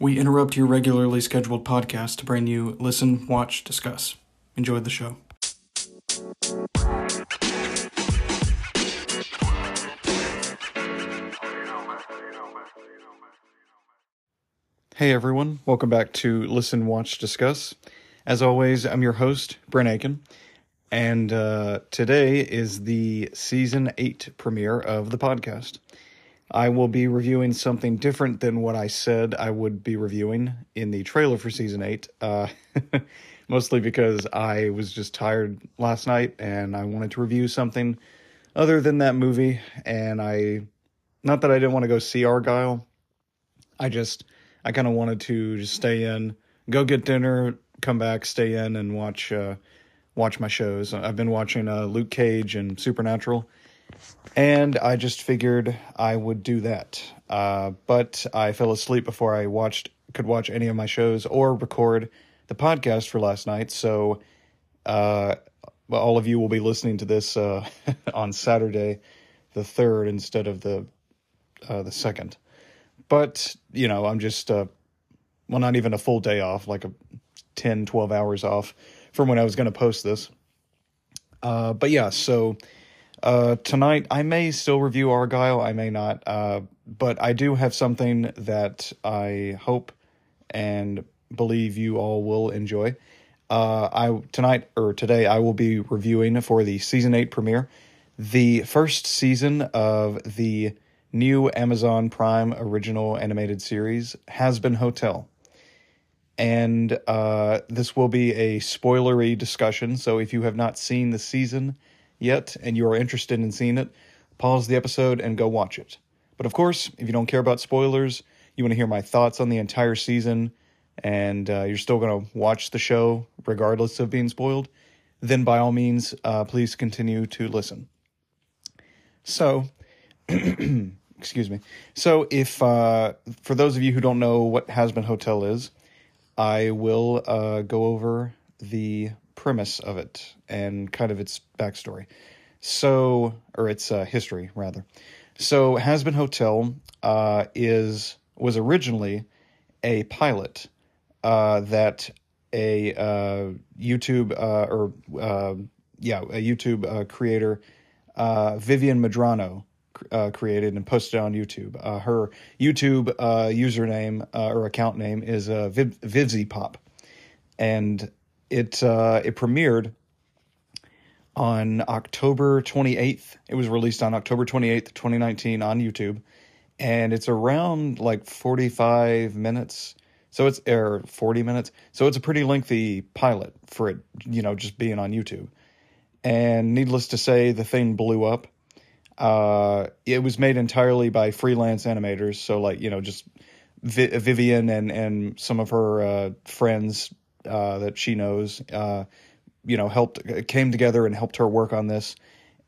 We interrupt your regularly scheduled podcast to bring you Listen, Watch, Discuss. Enjoy the show. Hey everyone, welcome back to Listen, Watch, Discuss. As always, I'm your host, Brent Aiken, and uh, today is the season 8 premiere of the podcast. I will be reviewing something different than what I said I would be reviewing in the trailer for season 8. Uh, mostly because I was just tired last night and I wanted to review something other than that movie. And I, not that I didn't want to go see Argylle, I just I kind of wanted to just stay in, go get dinner, come back, stay in, and watch uh, watch my shows. I've been watching uh, Luke Cage and Supernatural, and I just figured I would do that. Uh, but I fell asleep before I watched could watch any of my shows or record the podcast for last night. So, uh, all of you will be listening to this uh, on Saturday, the third, instead of the uh, the second but you know i'm just uh well not even a full day off like a 10 12 hours off from when i was going to post this uh but yeah so uh tonight i may still review Argylle, i may not uh but i do have something that i hope and believe you all will enjoy uh i tonight or today i will be reviewing for the season 8 premiere the first season of the new Amazon Prime original animated series, Hazbin Hotel. And uh, this will be a spoilery discussion. So if you have not seen the season yet and you are interested in seeing it, pause the episode and go watch it. But of course, if you don't care about spoilers, you want to hear my thoughts on the entire season, and uh, you're still going to watch the show regardless of being spoiled, then by all means, uh, please continue to listen. So, excuse me. So, if uh, for those of you who don't know what Hazbin Hotel is, I will uh, go over the premise of it and kind of its backstory. So, or its uh, history rather. So, Hazbin Hotel uh, is was originally a pilot uh, that a uh, YouTube uh, or yeah a YouTube uh, creator uh, Vivienne Medrano, uh, created and posted on YouTube. Uh, her YouTube uh, username uh, or account name is uh, Viv- VivziePop, and it uh, it premiered on October 28th. It was released on October 28th, 2019 on YouTube, and it's around like 45 minutes. So it's or 40 minutes. So it's a pretty lengthy pilot for it, you know, just being on YouTube. And needless to say, the thing blew up uh, it was made entirely by freelance animators, so like you know just Vi- Vivienne and and some of her uh, friends uh, that she knows, uh, you know, helped came together and helped her work on this,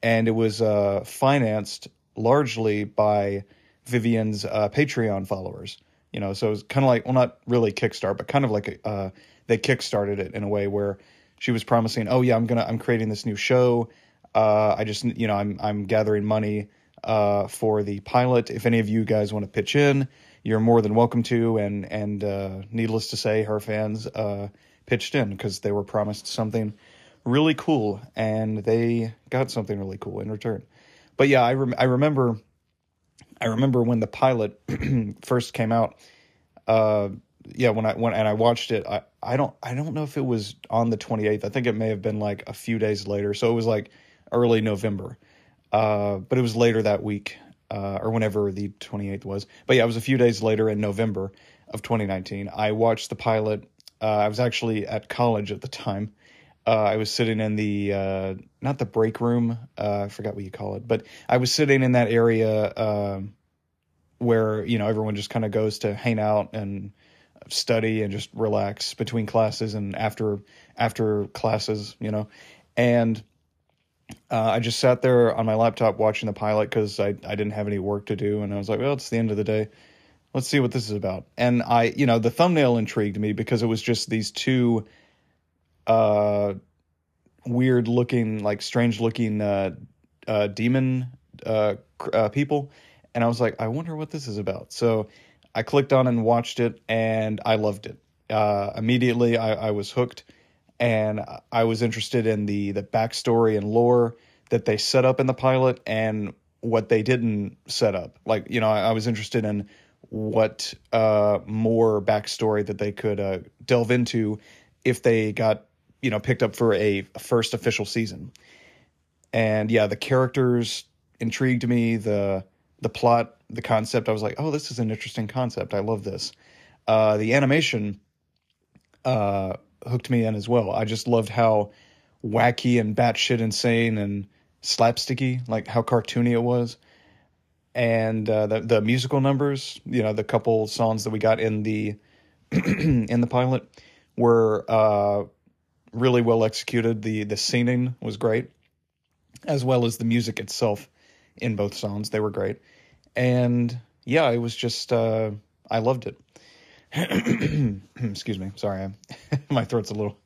and it was uh, financed largely by Vivienne's uh, Patreon followers. You know, so it was kind of like well, not really Kickstart, but kind of like a, they kickstarted it in a way where she was promising, oh yeah, I'm gonna I'm creating this new show uh, I just, you know, I'm I'm gathering money uh, for the pilot. If any of you guys want to pitch in, you're more than welcome to. And and uh, needless to say, her fans uh, pitched in because they were promised something really cool, and they got something really cool in return. But yeah, I rem- I remember I remember when the pilot first came out. Uh, yeah, when I when and I watched it, I I don't I don't know if it was on the 28th. I think it may have been like a few days later. So it was like early November. Uh, but it was later that week, uh, or whenever the 28th was. But yeah, it was a few days later in November of 2019. I watched the pilot. Uh, I was actually at college at the time. Uh, I was sitting in the uh, not the break room. Uh, I forgot what you call it, but I was sitting in that area um, where you know everyone just kind of goes to hang out and study and just relax between classes and after after classes, you know, and uh, I just sat there on my laptop watching the pilot because I, I didn't have any work to do. And I was like, well, it's the end of the day. Let's see what this is about. And I, you know, the thumbnail intrigued me because it was just these two uh, weird looking, like strange looking uh, uh, demon uh, uh, people. And I was like, I wonder what this is about. So I clicked on and watched it, and I loved it. Uh, immediately, I, I was hooked, and I was interested in the the backstory and lore that they set up in the pilot and what they didn't set up. Like, you know, I, I was interested in what uh, more backstory that they could uh, delve into if they got, you know, picked up for a first official season. And yeah, the characters intrigued me. The the plot, the concept. I was like, oh, this is an interesting concept. I love this. Uh, the animation uh, hooked me in as well. I just loved how wacky and batshit insane and slapsticky, like how cartoony it was. And uh, the the musical numbers, you know, the couple songs that we got in the in the pilot were uh, really well executed. The the singing was great, as well as the music itself in both songs. They were great, and yeah, it was just uh, I loved it. Excuse me, sorry, I'm, my throat's a little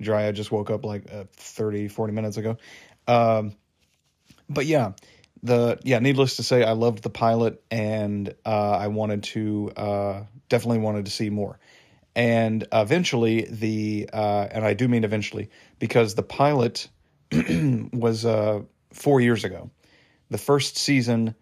dry. I just woke up like uh, 30, 40 minutes ago. Um, but yeah, the yeah, needless to say, I loved the pilot, and uh, I wanted to uh, definitely wanted to see more. And eventually, the uh, and I do mean eventually because the pilot was uh, four years ago. The first season,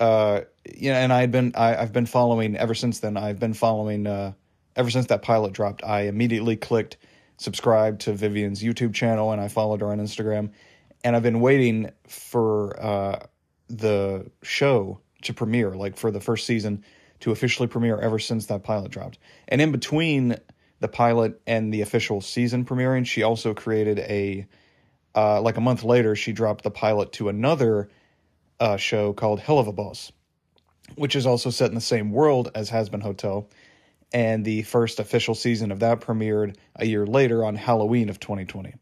uh, yeah, and I had been I, have been following ever since then. I've been following uh, ever since that pilot dropped. I immediately clicked subscribe to Vivienne's YouTube channel, and I followed her on Instagram and I've been waiting for uh, the show to premiere, like for the first season to officially premiere ever since that pilot dropped. And in between the pilot and the official season premiering, she also created a uh, like a month later, she dropped the pilot to another uh, show called Hell of a Boss, which is also set in the same world as Hazbin Hotel. And the first official season of that premiered a year later on Halloween of 2020.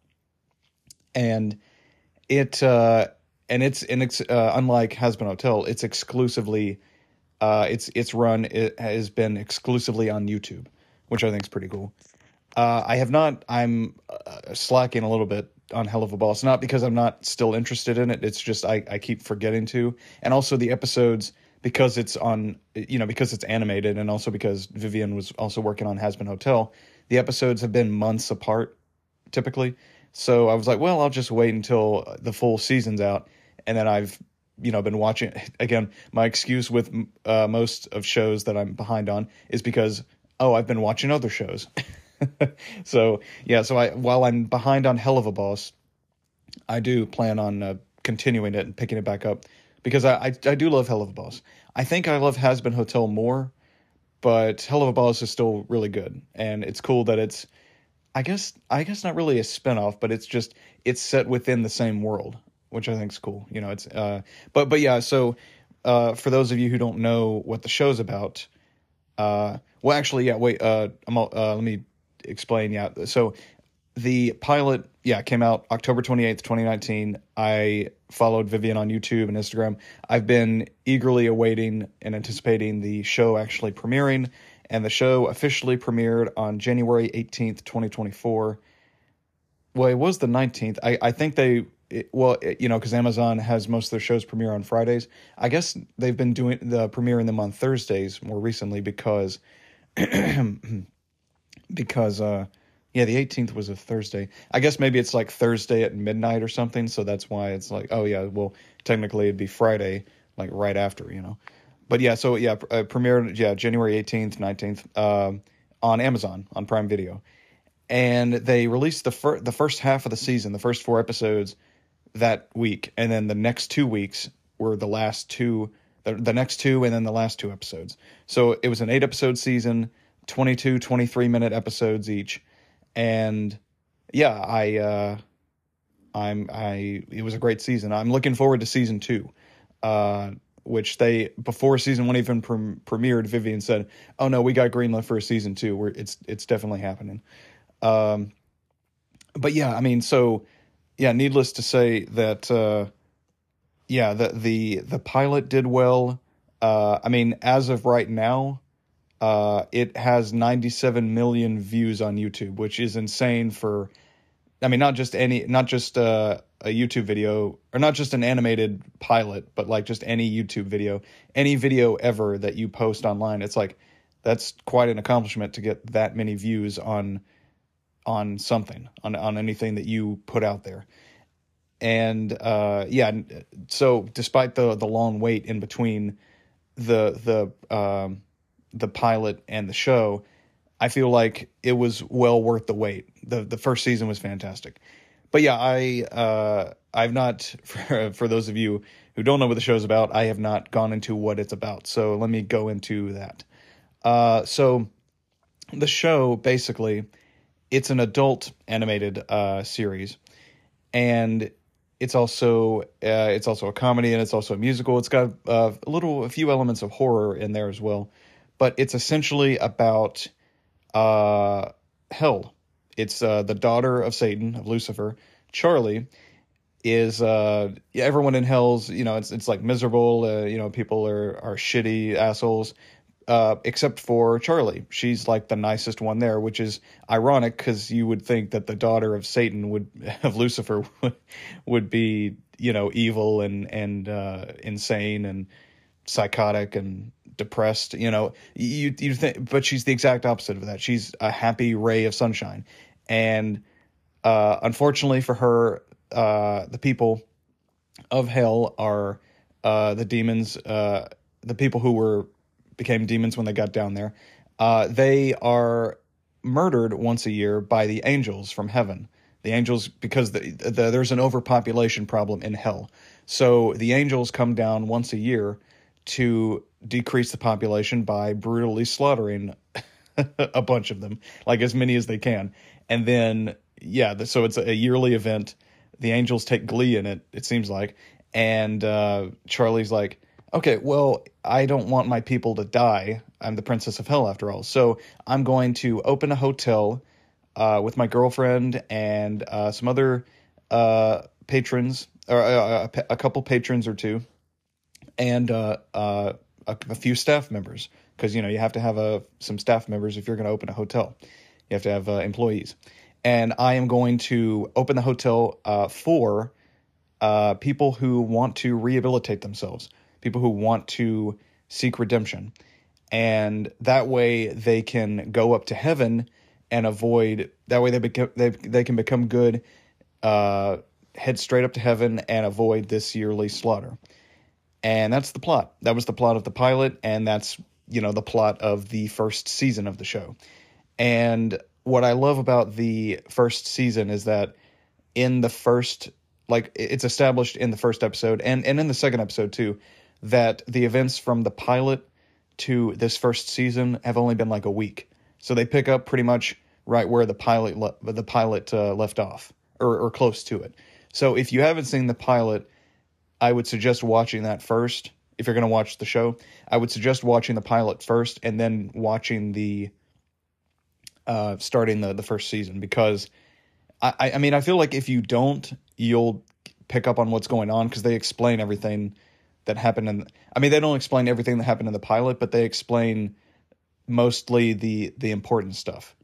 And it uh, and it's and it's uh, unlike Hazbin Hotel, it's exclusively uh, it's it's run it has been exclusively on YouTube, which I think is pretty cool. Uh, I have not. I'm uh, slacking a little bit on Hell of a Boss. It's not because I'm not still interested in it. It's just I, I keep forgetting to, and also the episodes because it's on you know because it's animated, and also because Vivienne was also working on Hazbin Hotel. The episodes have been months apart, typically. So I was like, well, I'll just wait until the full season's out, and then I've you know been watching again. My excuse with uh, most of shows that I'm behind on is because oh, I've been watching other shows. so yeah, so I while I'm behind on Hell of a Boss, I do plan on uh, continuing it and picking it back up because I, I, I do love Hell of a Boss. I think I love Hazbin Hotel more, but Hell of a Boss is still really good, and it's cool that it's I guess I guess not really a spinoff, but it's just it's set within the same world, which I think is cool. You know, it's uh, but but yeah. So uh, for those of you who don't know what the show's about, uh, well, actually, yeah. Wait, uh, I'm, uh, let me explain. Yeah, so the pilot, yeah, came out October twenty eighth, twenty nineteen. I followed Vivienne on YouTube and Instagram. I've been eagerly awaiting and anticipating the show actually premiering and the show officially premiered on January 18th, 2024. Well, it was the 19th. I, I think they, it, well, it, you know, because Amazon has most of their shows premiere on Fridays. I guess they've been doing the premiering them on Thursdays more recently because, because, uh, yeah, the 18th was a Thursday. I guess maybe it's like Thursday at midnight or something. So that's why it's like, oh, yeah, well, technically it'd be Friday, like right after, you know but yeah, so yeah, uh, premiered yeah January eighteenth, nineteenth uh, on Amazon on Prime Video, and they released the fir- the first half of the season, the first four episodes that week, and then the next two weeks were the last two, the, the next two, and then the last two episodes. So it was an eight episode season, 22, 23 minute episodes each, and yeah, I. Uh, I'm I it was a great season. I'm looking forward to season two. Uh, which they before season one even pre- premiered, Vivienne said, "Oh no, we got greenlit for a season two. Where it's it's definitely happening." Um, but yeah, I mean, so yeah, needless to say that uh, yeah, the the the pilot did well. Uh, I mean, as of right now, uh, it has 97 million views on YouTube, which is insane for I mean, not just any, not just uh, a YouTube video, or not just an animated pilot, but like just any YouTube video, any video ever that you post online. It's like that's quite an accomplishment to get that many views on on something on on anything that you put out there and uh, yeah so despite the the long wait in between the the um, the pilot and the show i feel like it was well worth the wait. The the first season was fantastic. But yeah i uh, i've not for, for those of you who don't know what the show's about i have not gone into what it's about. So let me go into that. Uh, so the show basically it's an adult animated uh, series, and it's also uh, it's also a comedy and it's also a musical. It's got uh, a little a few elements of horror in there as well, but it's essentially about uh, hell. It's uh, the daughter of Satan of Lucifer, Charlie. Is uh everyone in hell's you know it's it's like miserable uh, you know people are are shitty assholes uh, except for Charlie. She's like the nicest one there, which is ironic because you would think that the daughter of Satan would of Lucifer would be you know evil and and uh, insane and psychotic and depressed. You know, you you think, but she's the exact opposite of that. She's a happy ray of sunshine, and uh, unfortunately for her, uh, the people of hell are uh, the demons. Uh, the people who were became demons when they got down there. Uh, they are murdered once a year by the angels from heaven. The angels, because the, the, there's an overpopulation problem in hell. So the angels come down once a year to decrease the population by brutally slaughtering a bunch of them, like as many as they can. And then, yeah, so it's a yearly event. The angels take glee in it, it seems like. And uh, Charlie's like, okay, well, I don't want my people to die. I'm the princess of hell after all. So I'm going to open a hotel uh, with my girlfriend and uh, some other uh, patrons, or uh, a, a, couple patrons or two, and uh, uh, a, a, few staff members. Because you know you have to have a, some staff members if you're going to open a hotel. You have to have employees. And I am going to open the hotel for people who want to rehabilitate themselves people who want to seek redemption. And that way they can go up to heaven and avoid that way they become they they can become good uh, head straight up to heaven and avoid this yearly slaughter. And that's the plot. That was the plot of the pilot and that's you know the plot of the first season of the show. And what I love about the first season is that in the first like it's established in the first episode and and in the second episode too that the events from the pilot to this first season have only been like a week. So they pick up pretty much right where the pilot le- the pilot uh, left off or, or close to it. So if you haven't seen the pilot, I would suggest watching that first. If you're going to watch the show, I would suggest watching the pilot first and then watching the uh, starting the the first season because I I mean I feel like if you don't, you'll pick up on what's going on because they explain everything that happened in I mean they don't explain everything that happened in the pilot, but they explain mostly the the important stuff.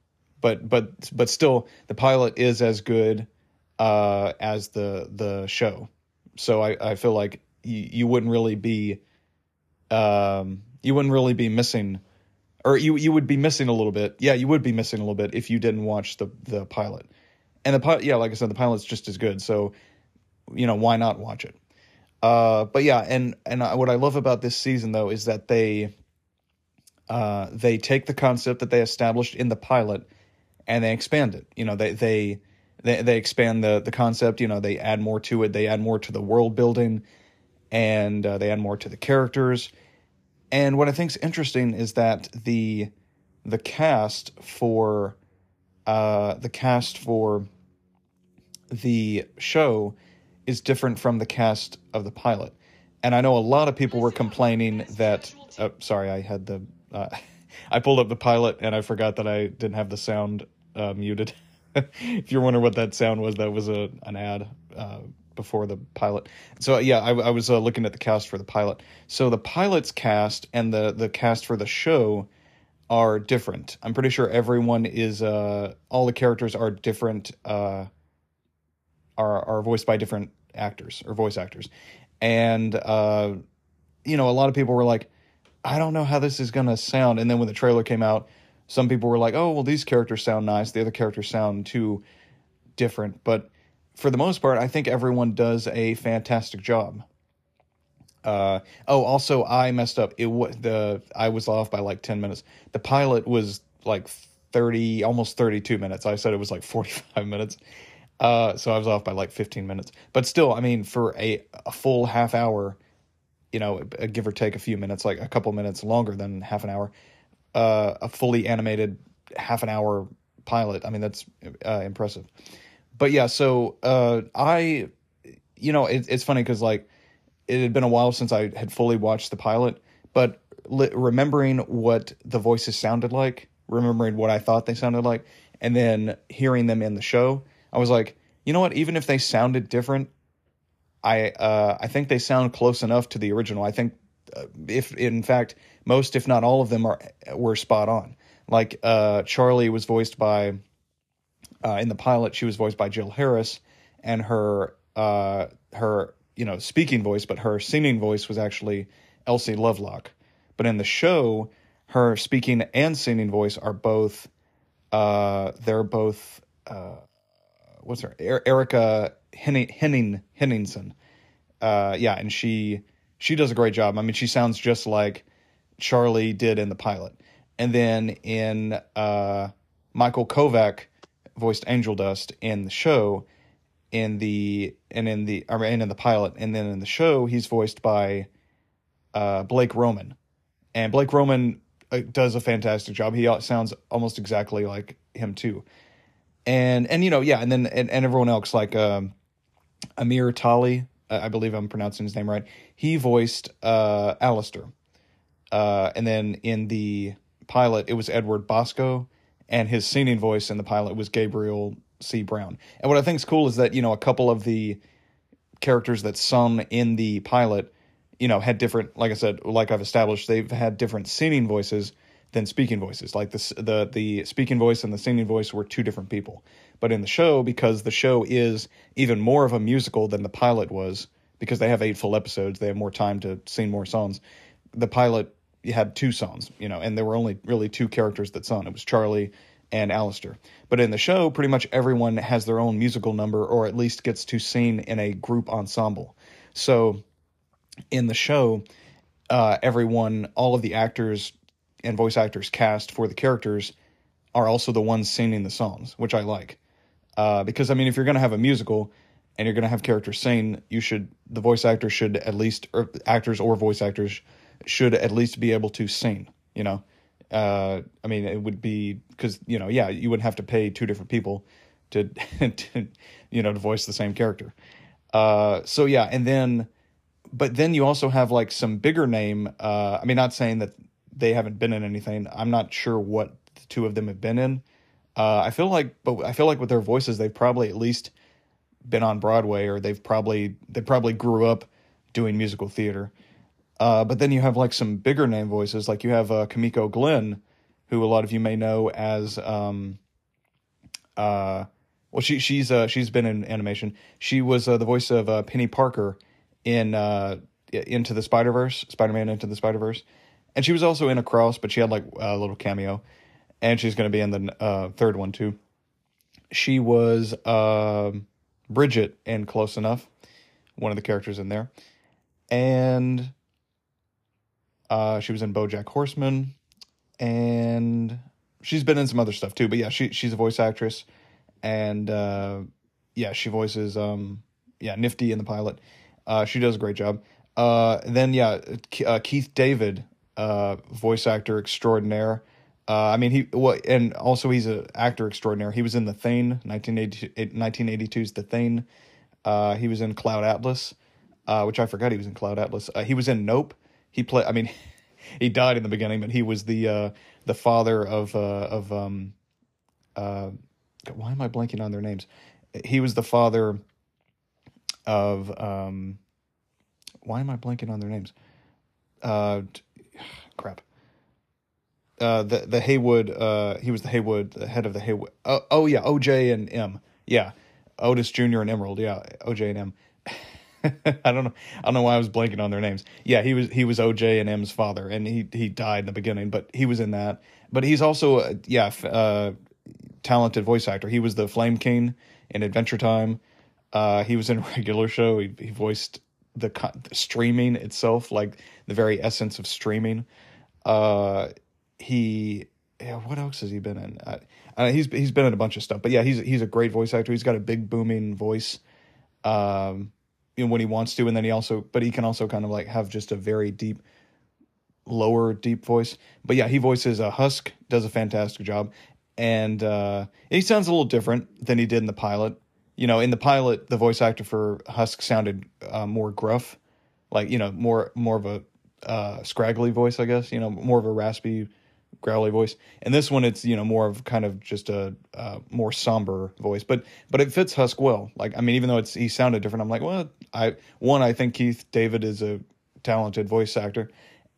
But but but still the pilot is as good uh as the the show. So I I feel like you, you wouldn't really be um you wouldn't really be missing or you you would be missing a little bit. Yeah, you would be missing a little bit if you didn't watch the the pilot. And the pilot, yeah, like I said, the pilot's just as good. So, you know, why not watch it? Uh, but yeah, and and what I love about this season though is that they uh, they take the concept that they established in the pilot and they expand it. You know, they they they, they expand the the concept. You know, they add more to it. They add more to the world building, and uh, they add more to the characters. And what I think is interesting is that the the cast for uh, the cast for the show is different from the cast of the pilot. And I know a lot of people were complaining that. Oh, sorry, I had the. Uh, I pulled up the pilot and I forgot that I didn't have the sound uh, muted. if you're wondering what that sound was, that was a an ad uh, before the pilot. So yeah, I, I was uh, looking at the cast for the pilot. So the pilot's cast and the the cast for the show are different. I'm pretty sure everyone is uh all the characters are different uh are are voiced by different actors or voice actors, and uh, you know, a lot of people were like, I don't know how this is gonna sound. And then when the trailer came out, some people were like, Oh, well, these characters sound nice. The other characters sound too different. But for the most part, I think everyone does a fantastic job. Uh, oh, also, I messed up. It was the I was off by like ten minutes. The pilot was like thirty, almost thirty-two minutes. I said it was like forty-five minutes. Uh, so I was off by like fifteen minutes. But still, I mean, for a a full half hour, you know, give or take a few minutes, like a couple minutes longer than half an hour, uh, a fully animated half an hour pilot. I mean, that's uh, impressive. But yeah, so uh, I, you know, it, it's funny because like it had been a while since I had fully watched the pilot, but li- remembering what the voices sounded like, remembering what I thought they sounded like, and then hearing them in the show, I was like, you know what? Even if they sounded different, I uh, I think they sound close enough to the original. I think if in fact most, if not all of them, are were spot on. Like uh, Charlie was voiced by uh, in the pilot, she was voiced by Jill Harris, and her uh, her you know speaking voice, but her singing voice was actually Elsie Lovelock. But in the show, her speaking and singing voice are both uh, they're both uh, what's her er- Erika Henning, Henning Henningsen. Uh, yeah, and she she does a great job. I mean, she sounds just like Charlie did in the pilot. And then in uh, Michael Kovach voiced Angel Dust in the show, in the and in the I in the pilot, and then in the show he's voiced by uh, Blake Roman, and Blake Roman uh, does a fantastic job. He sounds almost exactly like him too, and and you know yeah, and then and, and everyone else like um, Amir Talai, I believe I'm pronouncing his name right. He voiced uh, Alastor, uh, and then in the pilot it was Edward Bosco and his singing voice in the pilot was Gabriel C. Brown. And what I think is cool is that you know a couple of the characters that sung in the pilot, you know, had different. Like I said, like I've established, they've had different singing voices than speaking voices. Like the the the speaking voice and the singing voice were two different people. But in the show, because the show is even more of a musical than the pilot was, because they have eight full episodes, they have more time to sing more songs. The pilot had two songs, you know, and there were only really two characters that sung. It was Charlie and Alastor. But in the show, pretty much everyone has their own musical number or at least gets to sing in a group ensemble. So in the show, uh, everyone, all of the actors and voice actors cast for the characters are also the ones singing the songs, which I like. Uh, because, I mean, if you're going to have a musical and you're going to have characters sing, you should, the voice actors should at least, or actors or voice actors should at least be able to sing, you know? Uh, I mean, it would be because you know, yeah, you wouldn't have to pay two different people to, to you know, to voice the same character. Uh, so yeah, and then, but then you also have like some bigger name. Uh, I mean, not saying that they haven't been in anything. I'm not sure what the two of them have been in. Uh, I feel like, but I feel like with their voices, they've probably at least been on Broadway, or they've probably they probably grew up doing musical theater. Uh, but then you have like some bigger name voices, like you have uh, Kimiko Glenn, who a lot of you may know as, um, uh, well, she she's uh, she's been in animation. She was uh, the voice of uh, Peni Parker in uh, Into the Spider Verse, Spider Man Into the Spider Verse, and she was also in Across, but she had like a little cameo, and she's going to be in the uh, third one too. She was uh, Bridget in Close Enough, one of the characters in there, and uh, she was in BoJack Horseman, and she's been in some other stuff too. But yeah, she she's a voice actress, and uh, yeah, she voices um yeah Nifty in the pilot. Uh, she does a great job. Uh, then yeah, uh, Keith David, uh, voice actor extraordinaire. Uh, I mean, he what, and also he's an actor extraordinaire. He was in The Thane, Thing, 1982's The Thing. Uh, he was in Cloud Atlas, uh, which I forgot he was in Cloud Atlas. Uh, he was in Nope he played. I mean, he died in the beginning, but he was the uh, the father of of um, why am I blanking on their names? He was the father of um, why am I blanking on their names? Crap. Uh, the the Haywood. Uh, he was the Haywood, the head of the Haywood. Oh, oh yeah, OJ and Em. Yeah, Otis Jr. and Emerald. Yeah, OJ and Em. I don't know. I don't know why I was blanking on their names. Yeah, he was he was OJ and Em's father, and he he died in the beginning, but he was in that. But he's also uh, yeah, uh, talented voice actor. He was the Flame King in Adventure Time. Uh, he was in a regular show. He, he voiced the, the, streaming itself, like the very essence of streaming. Uh, he yeah, what else has he been in? Uh, uh, he's he's been in a bunch of stuff, but yeah, he's he's a great voice actor. He's got a big booming voice, um, you know, when he wants to, and then he also, but he can also kind of like have just a very deep, lower deep voice. But yeah, he voices a Husk, does a fantastic job, and uh, he sounds a little different than he did in the pilot. You know, in the pilot, the voice actor for Husk sounded uh, more gruff, like you know, more more of a uh, scraggly voice, I guess. You know, more of a raspy growly voice. And this one, it's you know more of kind of just a uh, more somber voice, but but it fits Husk well. Like I mean, even though it's he sounded different, I'm like, well, I one I think Keith David is a talented voice actor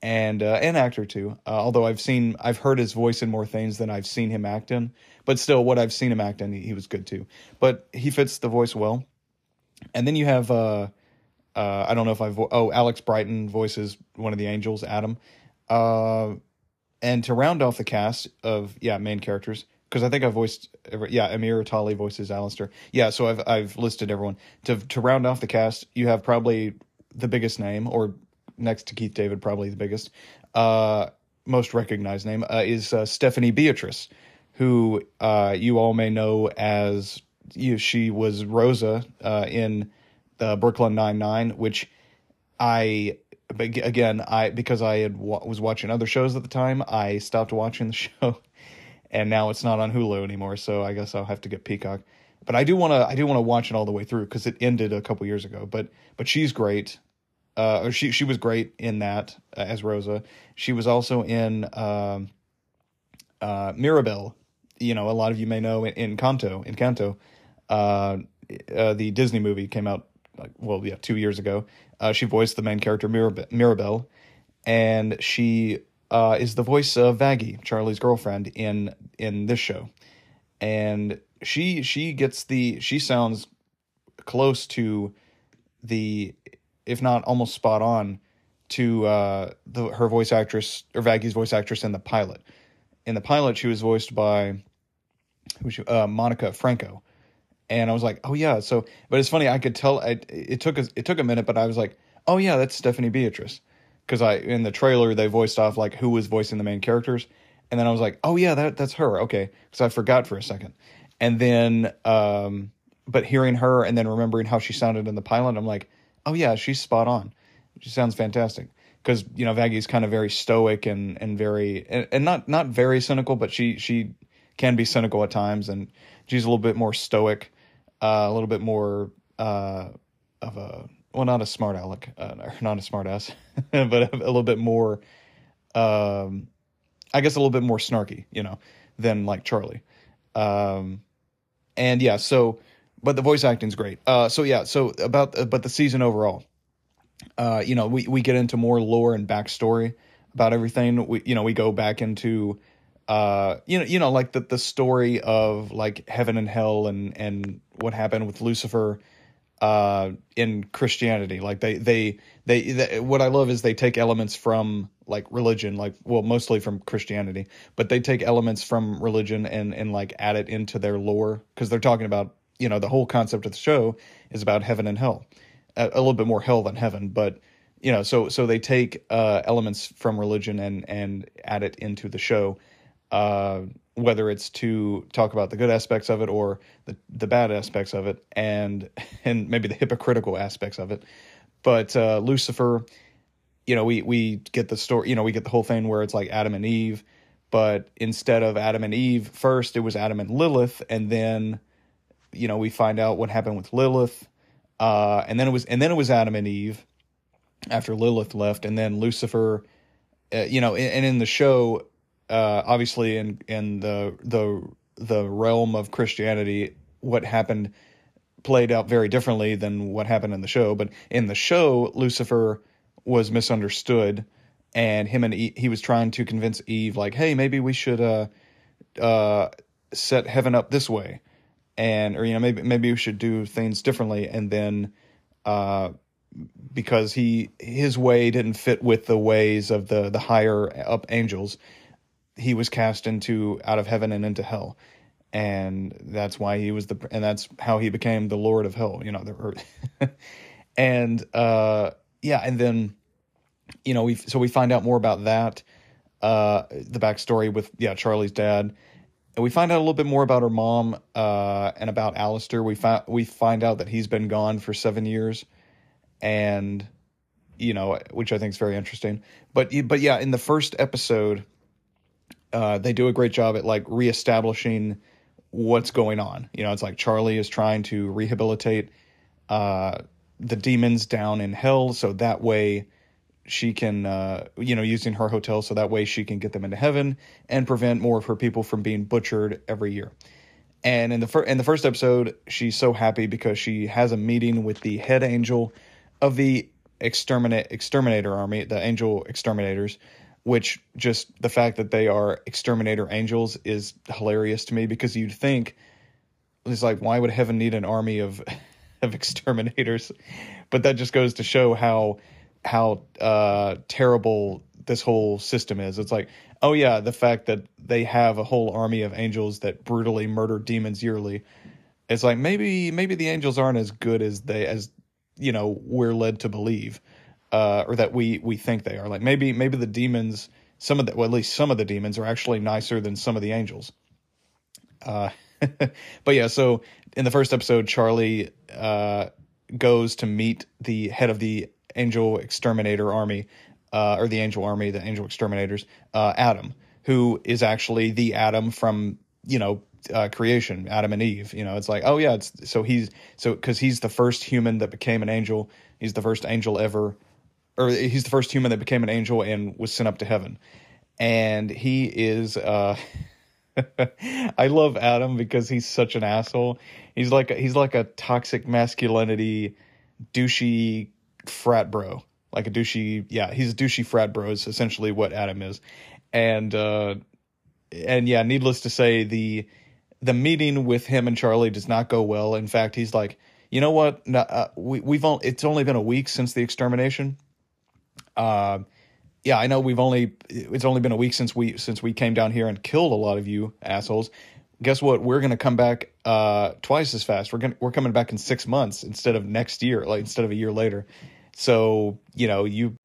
and uh, an actor too. Uh, although I've seen I've heard his voice in more things than I've seen him act in, but still, what I've seen him act in, he, he was good too. But he fits the voice well. And then you have. Uh, uh, I don't know if I've. Oh, Alex Brightman voices one of the angels, Adam. Uh, and to round off the cast of yeah main characters, because I think I've voiced yeah Amir Talai voices Alastor. Yeah, so I've I've listed everyone to to round off the cast. You have probably the biggest name, or next to Keith David, probably the biggest, uh, most recognized name uh, is uh, Stephanie Beatrice, who uh, you all may know as you know, she was Rosa uh, in the Brooklyn Nine Nine, which I again, I because I had was watching other shows at the time, I stopped watching the show, and now it's not on Hulu anymore. So I guess I'll have to get Peacock. But I do want to I do want to watch it all the way through because it ended a couple years ago. But but she's great. Uh, she she was great in that uh, as Rosa. She was also in uh, uh, Mirabel. You know, a lot of you may know in, Encanto. In Encanto, uh, uh, the Disney movie came out like well yeah two years ago uh, she voiced the main character Mirab- Mirabel, and she uh, is the voice of Vaggie, Charlie's girlfriend in in this show, and she she gets the she sounds close to the if not almost spot on to uh, the her voice actress or Vaggie's voice actress in the pilot. In the pilot, she was voiced by she, uh, Monica Franco, and I was like, oh yeah. So, but it's funny. I could tell. I, it took a, it took a minute, but I was like, oh yeah, that's Stephanie Beatrice, because I in the trailer they voiced off like who was voicing the main characters, and then I was like, oh yeah, that that's her. Okay, because I forgot for a second, and then um, but hearing her and then remembering how she sounded in the pilot, I'm like, oh yeah, she's spot on. She sounds fantastic because you know Vaggie's kind of very stoic and and very and, and not not very cynical, but she she can be cynical at times, and she's a little bit more stoic uh, a little bit more uh, of a well, not a smart aleck, uh, not a smart ass, but a, little bit more, um, I guess, a little bit more snarky, you know, than like Charlie. Um, and yeah, so, but the voice acting's great. Uh, so yeah, so about, uh, but the season overall, uh, you know, we we get into more lore and backstory about everything. We, you know, we go back into uh, you know, you know, like the the story of like heaven and hell and and what happened with Lucifer uh, in Christianity. Like they, they, they, they, what I love is they take elements from like religion, like well, mostly from Christianity, but they take elements from religion and and like add it into their lore because they're talking about you know the whole concept of the show is about heaven and hell, a, a little bit more hell than heaven, but you know, so so they take uh, elements from religion and and add it into the show uh, whether it's to talk about the good aspects of it or the, the bad aspects of it and and maybe the hypocritical aspects of it. But uh, lucifer you know we we get the story you know we get the whole thing where it's like adam and eve but instead of adam and eve first it was adam and lilith and then you know we find out what happened with lilith uh, and then it was and then it was adam and eve after lilith left and then lucifer uh, you know and in the show uh, obviously in in the the the realm of Christianity, what happened played out very differently than what happened in the show. But in the show, Lucifer was misunderstood, and him and Eve, he was trying to convince Eve, like, "Hey, maybe we should uh, uh, set heaven up this way." and or you know maybe maybe we should do things differently and then uh because he his way didn't fit with the ways of the the higher up angels he was cast into out of heaven and into hell. And that's why he was the and that's how he became the lord of hell you know the earth. And uh yeah and then you know we so we find out more about that uh the backstory with yeah charlie's dad. And we find out a little bit more about her mom uh and about Alastor. we find we find out that he's been gone for seven years. And you know which i think is very interesting. But but yeah in the first episode uh they do a great job at like reestablishing what's going on. You know, it's like Charlie is trying to rehabilitate uh, the demons down in hell, so that way she can, uh, you know, using her hotel, so that way she can get them into heaven and prevent more of her people from being butchered every year. And in the fir- in the first episode, she's so happy because she has a meeting with the head angel of the exterminate exterminator army, the angel exterminators, which just the fact that they are exterminator angels is hilarious to me because you'd think it's like why would heaven need an army of of exterminators? But that just goes to show how how uh terrible this whole system is. It's like oh yeah the fact that they have a whole army of angels that brutally murder demons yearly. It's like maybe maybe the angels aren't as good as they as you know we're led to believe uh, or that we we think they are. Like maybe maybe the demons, some of the well, at least some of the demons are actually nicer than some of the angels. Uh, but yeah, so in the first episode, Charlie uh, goes to meet the head of the angel exterminator army, uh, or the angel army, the angel exterminators, uh, Adam, who is actually the Adam from you know uh, creation, Adam and Eve. You know, it's like, oh yeah, it's so he's so because he's the first human that became an angel. He's the first angel ever or he's the first human that became an angel and was sent up to heaven. And he is uh I love Adam because he's such an asshole. He's like a, he's like a toxic masculinity douchey frat bro. Like a douchey yeah, he's a douchey frat bro is essentially what Adam is. And uh and yeah, needless to say the the meeting with him and Charlie does not go well. In fact, he's like, "You know what? No, uh, we we've it's only been a week since the extermination uh, yeah, I know we've only it's only been a week since we since we came down here and killed a lot of you assholes. Guess what? We're gonna come back uh, twice as fast. We're gonna we're coming back in six months instead of next year, like instead of a year later. So you know you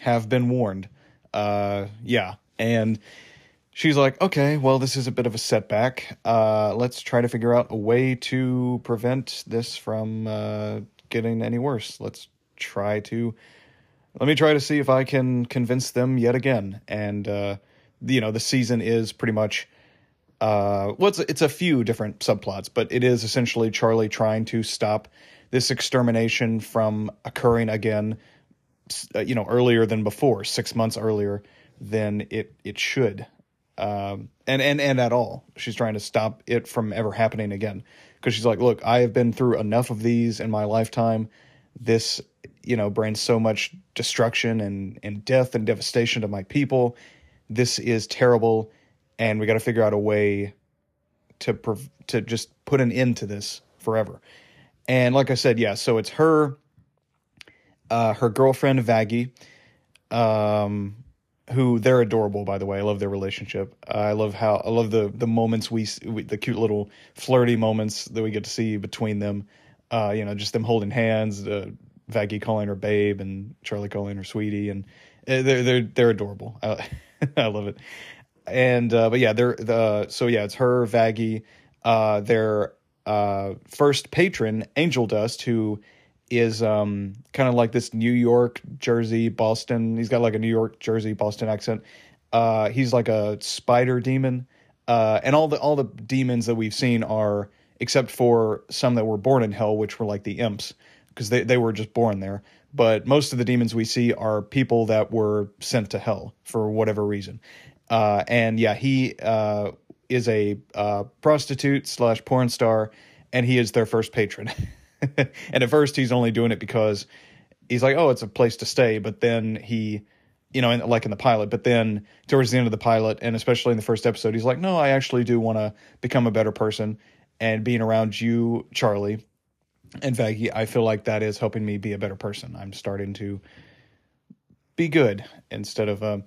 have been warned. Uh, yeah, and she's like, okay, well, this is a bit of a setback. Uh, let's try to figure out a way to prevent this from uh, getting any worse. Let's try to let me try to see if I can convince them yet again. And uh, you know, the season is pretty much uh, well, it's, it's a few different subplots, but it is essentially Charlie trying to stop this extermination from occurring again. Uh, you know, earlier than before, six months earlier than it it should, um, and and and at all. She's trying to stop it from ever happening again because she's like, look, I have been through enough of these in my lifetime. This you know brings so much destruction and and death and devastation to my people. This is terrible and we got to figure out a way to to just put an end to this forever. And like i said yeah so it's her uh her girlfriend vaggie um who they're adorable by the way. I love their relationship. I love how i love the the moments we, we the cute little flirty moments that we get to see between them. Uh, you know, just them holding hands, uh, Vaggie calling her babe and Charlie calling her sweetie, and uh, they're they're they're adorable. I, I love it. And uh, but yeah, they're the so yeah, it's her Vaggie, uh, their uh, first patron Angel Dust, who is um kind of like this New York, Jersey, Boston. He's got like a New York, Jersey, Boston accent. Uh, he's like a spider demon. Uh, and all the all the demons that we've seen are except for some that were born in hell, which were like the imps because they, they were just born there. But most of the demons we see are people that were sent to hell for whatever reason. Uh, and yeah, he uh, is a uh, prostitute slash porn star, and he is their first patron. and at first, he's only doing it because he's like, oh, it's a place to stay. But then he, you know, in, like in the pilot, but then towards the end of the pilot, and especially in the first episode, he's like, no, I actually do want to become a better person and being around you, Charlie, and Vaggie, I feel like that is helping me be a better person. I'm starting to be good instead of uh,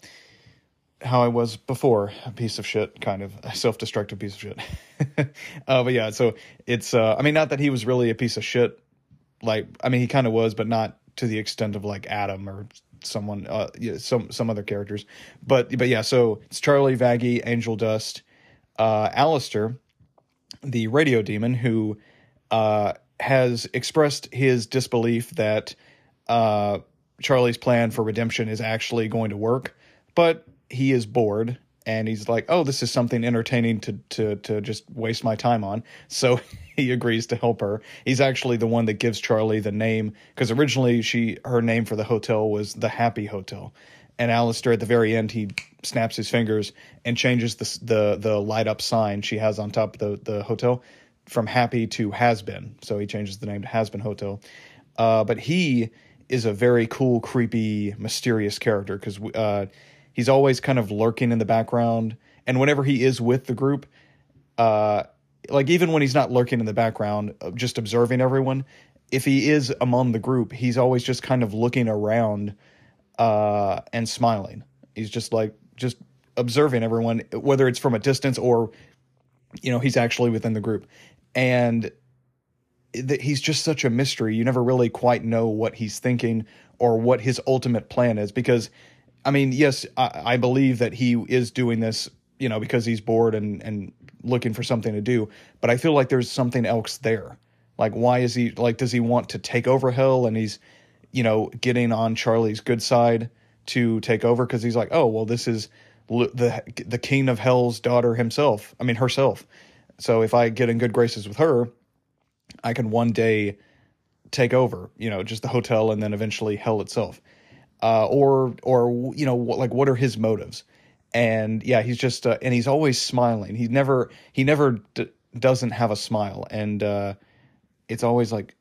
how I was before, a piece of shit, kind of a self-destructive piece of shit. uh, but yeah, so it's uh, I mean, not that he was really a piece of shit. Like, I mean, he kind of was, but not to the extent of like Adam or someone, uh, yeah, some some other characters. But but yeah, so it's Charlie, Vaggie, Angel Dust, uh, Alastor, the radio demon, who uh, has expressed his disbelief that uh, Charlie's plan for redemption is actually going to work, but he is bored and he's like, "Oh, this is something entertaining to to to just waste my time on." So he agrees to help her. He's actually the one that gives Charlie the name because originally she her name for the hotel was the Happy Hotel, and Alastor at the very end he snaps his fingers and changes the the the light up sign she has on top of the the hotel from Happy to Has Been. So he changes the name to Has Been Hotel. Uh, but he is a very cool, creepy, mysterious character because uh, he's always kind of lurking in the background. And whenever he is with the group, uh, like even when he's not lurking in the background, uh, just observing everyone, if he is among the group, he's always just kind of looking around uh, and smiling. He's just like just observing everyone, whether it's from a distance or you know he's actually within the group, and th- he's just such a mystery. You never really quite know what he's thinking or what his ultimate plan is because I mean, yes, I, I believe that he is doing this, you know, because he's bored and and looking for something to do. But I feel like there's something else there. Like, why is he like? Does he want to take over Hell? And he's, you know, getting on Charlie's good side to take over because he's like, oh well, this is the the king of Hell's daughter himself. I mean, herself. So if I get in good graces with her, I can one day take over. You know, just the hotel and then eventually Hell itself uh, or or you know what, like what are his motives? And yeah, he's just uh, and he's always smiling. He never he never d- doesn't have a smile, and uh, it's always like,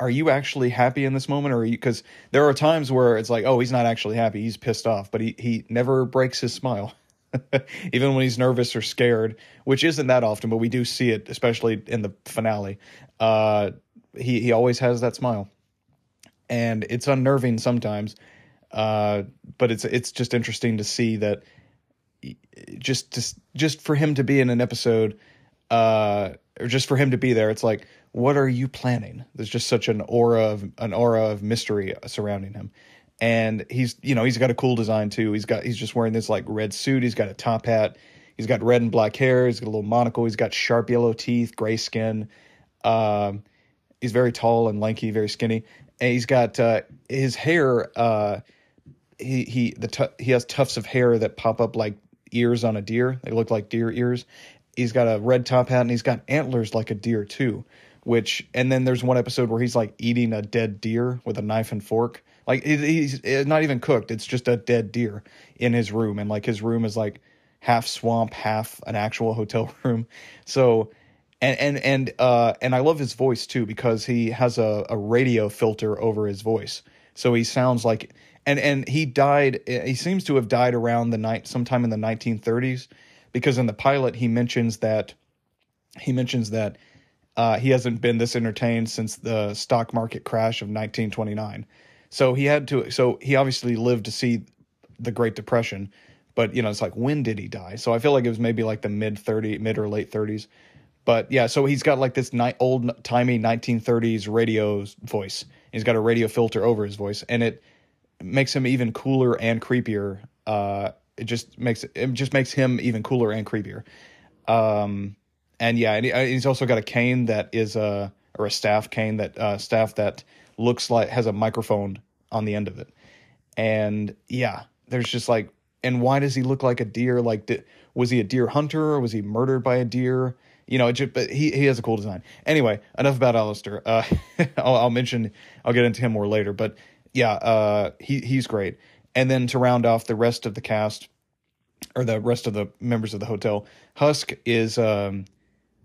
are you actually happy in this moment, or you, because there are times where it's like, oh, he's not actually happy, he's pissed off, but he he never breaks his smile. even when he's nervous or scared, which isn't that often, but we do see it, especially in the finale. Uh, he he always has that smile, and it's unnerving sometimes. Uh, but it's it's just interesting to see that just just just for him to be in an episode, uh, or just for him to be there, it's like, what are you planning? There's just such an aura of an aura of mystery surrounding him, and he's you know he's got a cool design too. He's got he's just wearing this like red suit. He's got a top hat. He's got red and black hair. He's got a little monocle. He's got sharp yellow teeth, gray skin. Um, he's very tall and lanky, very skinny, and he's got uh, his hair. Uh, he he the t- he has tufts of hair that pop up like ears on a deer. They look like deer ears. He's got a red top hat and he's got antlers like a deer too. Which and then there's one episode where he's like eating a dead deer with a knife and fork. Like he's not even cooked. It's just a dead deer in his room, and like his room is like half swamp, half an actual hotel room. So and and and uh and I love his voice too because he has a, a radio filter over his voice. So he sounds like and and he died. He seems to have died around the night sometime in the 1930s, because in the pilot he mentions that he mentions that uh, he hasn't been this entertained since the stock market crash of 1929. So he had to. So he obviously lived to see the Great Depression, but you know it's like when did he die? So I feel like it was maybe like the mid 30, mid or late 30s. But yeah, so he's got like this ni- old timey 1930s radio voice. He's got a radio filter over his voice, and it makes him even cooler and creepier. Uh, it just makes it just makes him even cooler and creepier. Um, and yeah, and uh, he's also got a cane that is a or a staff cane that uh, staff that looks like has a microphone on the end of it. And yeah, there's just like, and why does he look like a deer? Like, did, was he a deer hunter or was he murdered by a deer? You know, just, but he he has a cool design. Anyway, enough about Alastor. Uh, I'll, I'll mention, I'll get into him more later, but yeah, uh, he he's great. And then to round off the rest of the cast or the rest of the members of the hotel, Husk is um,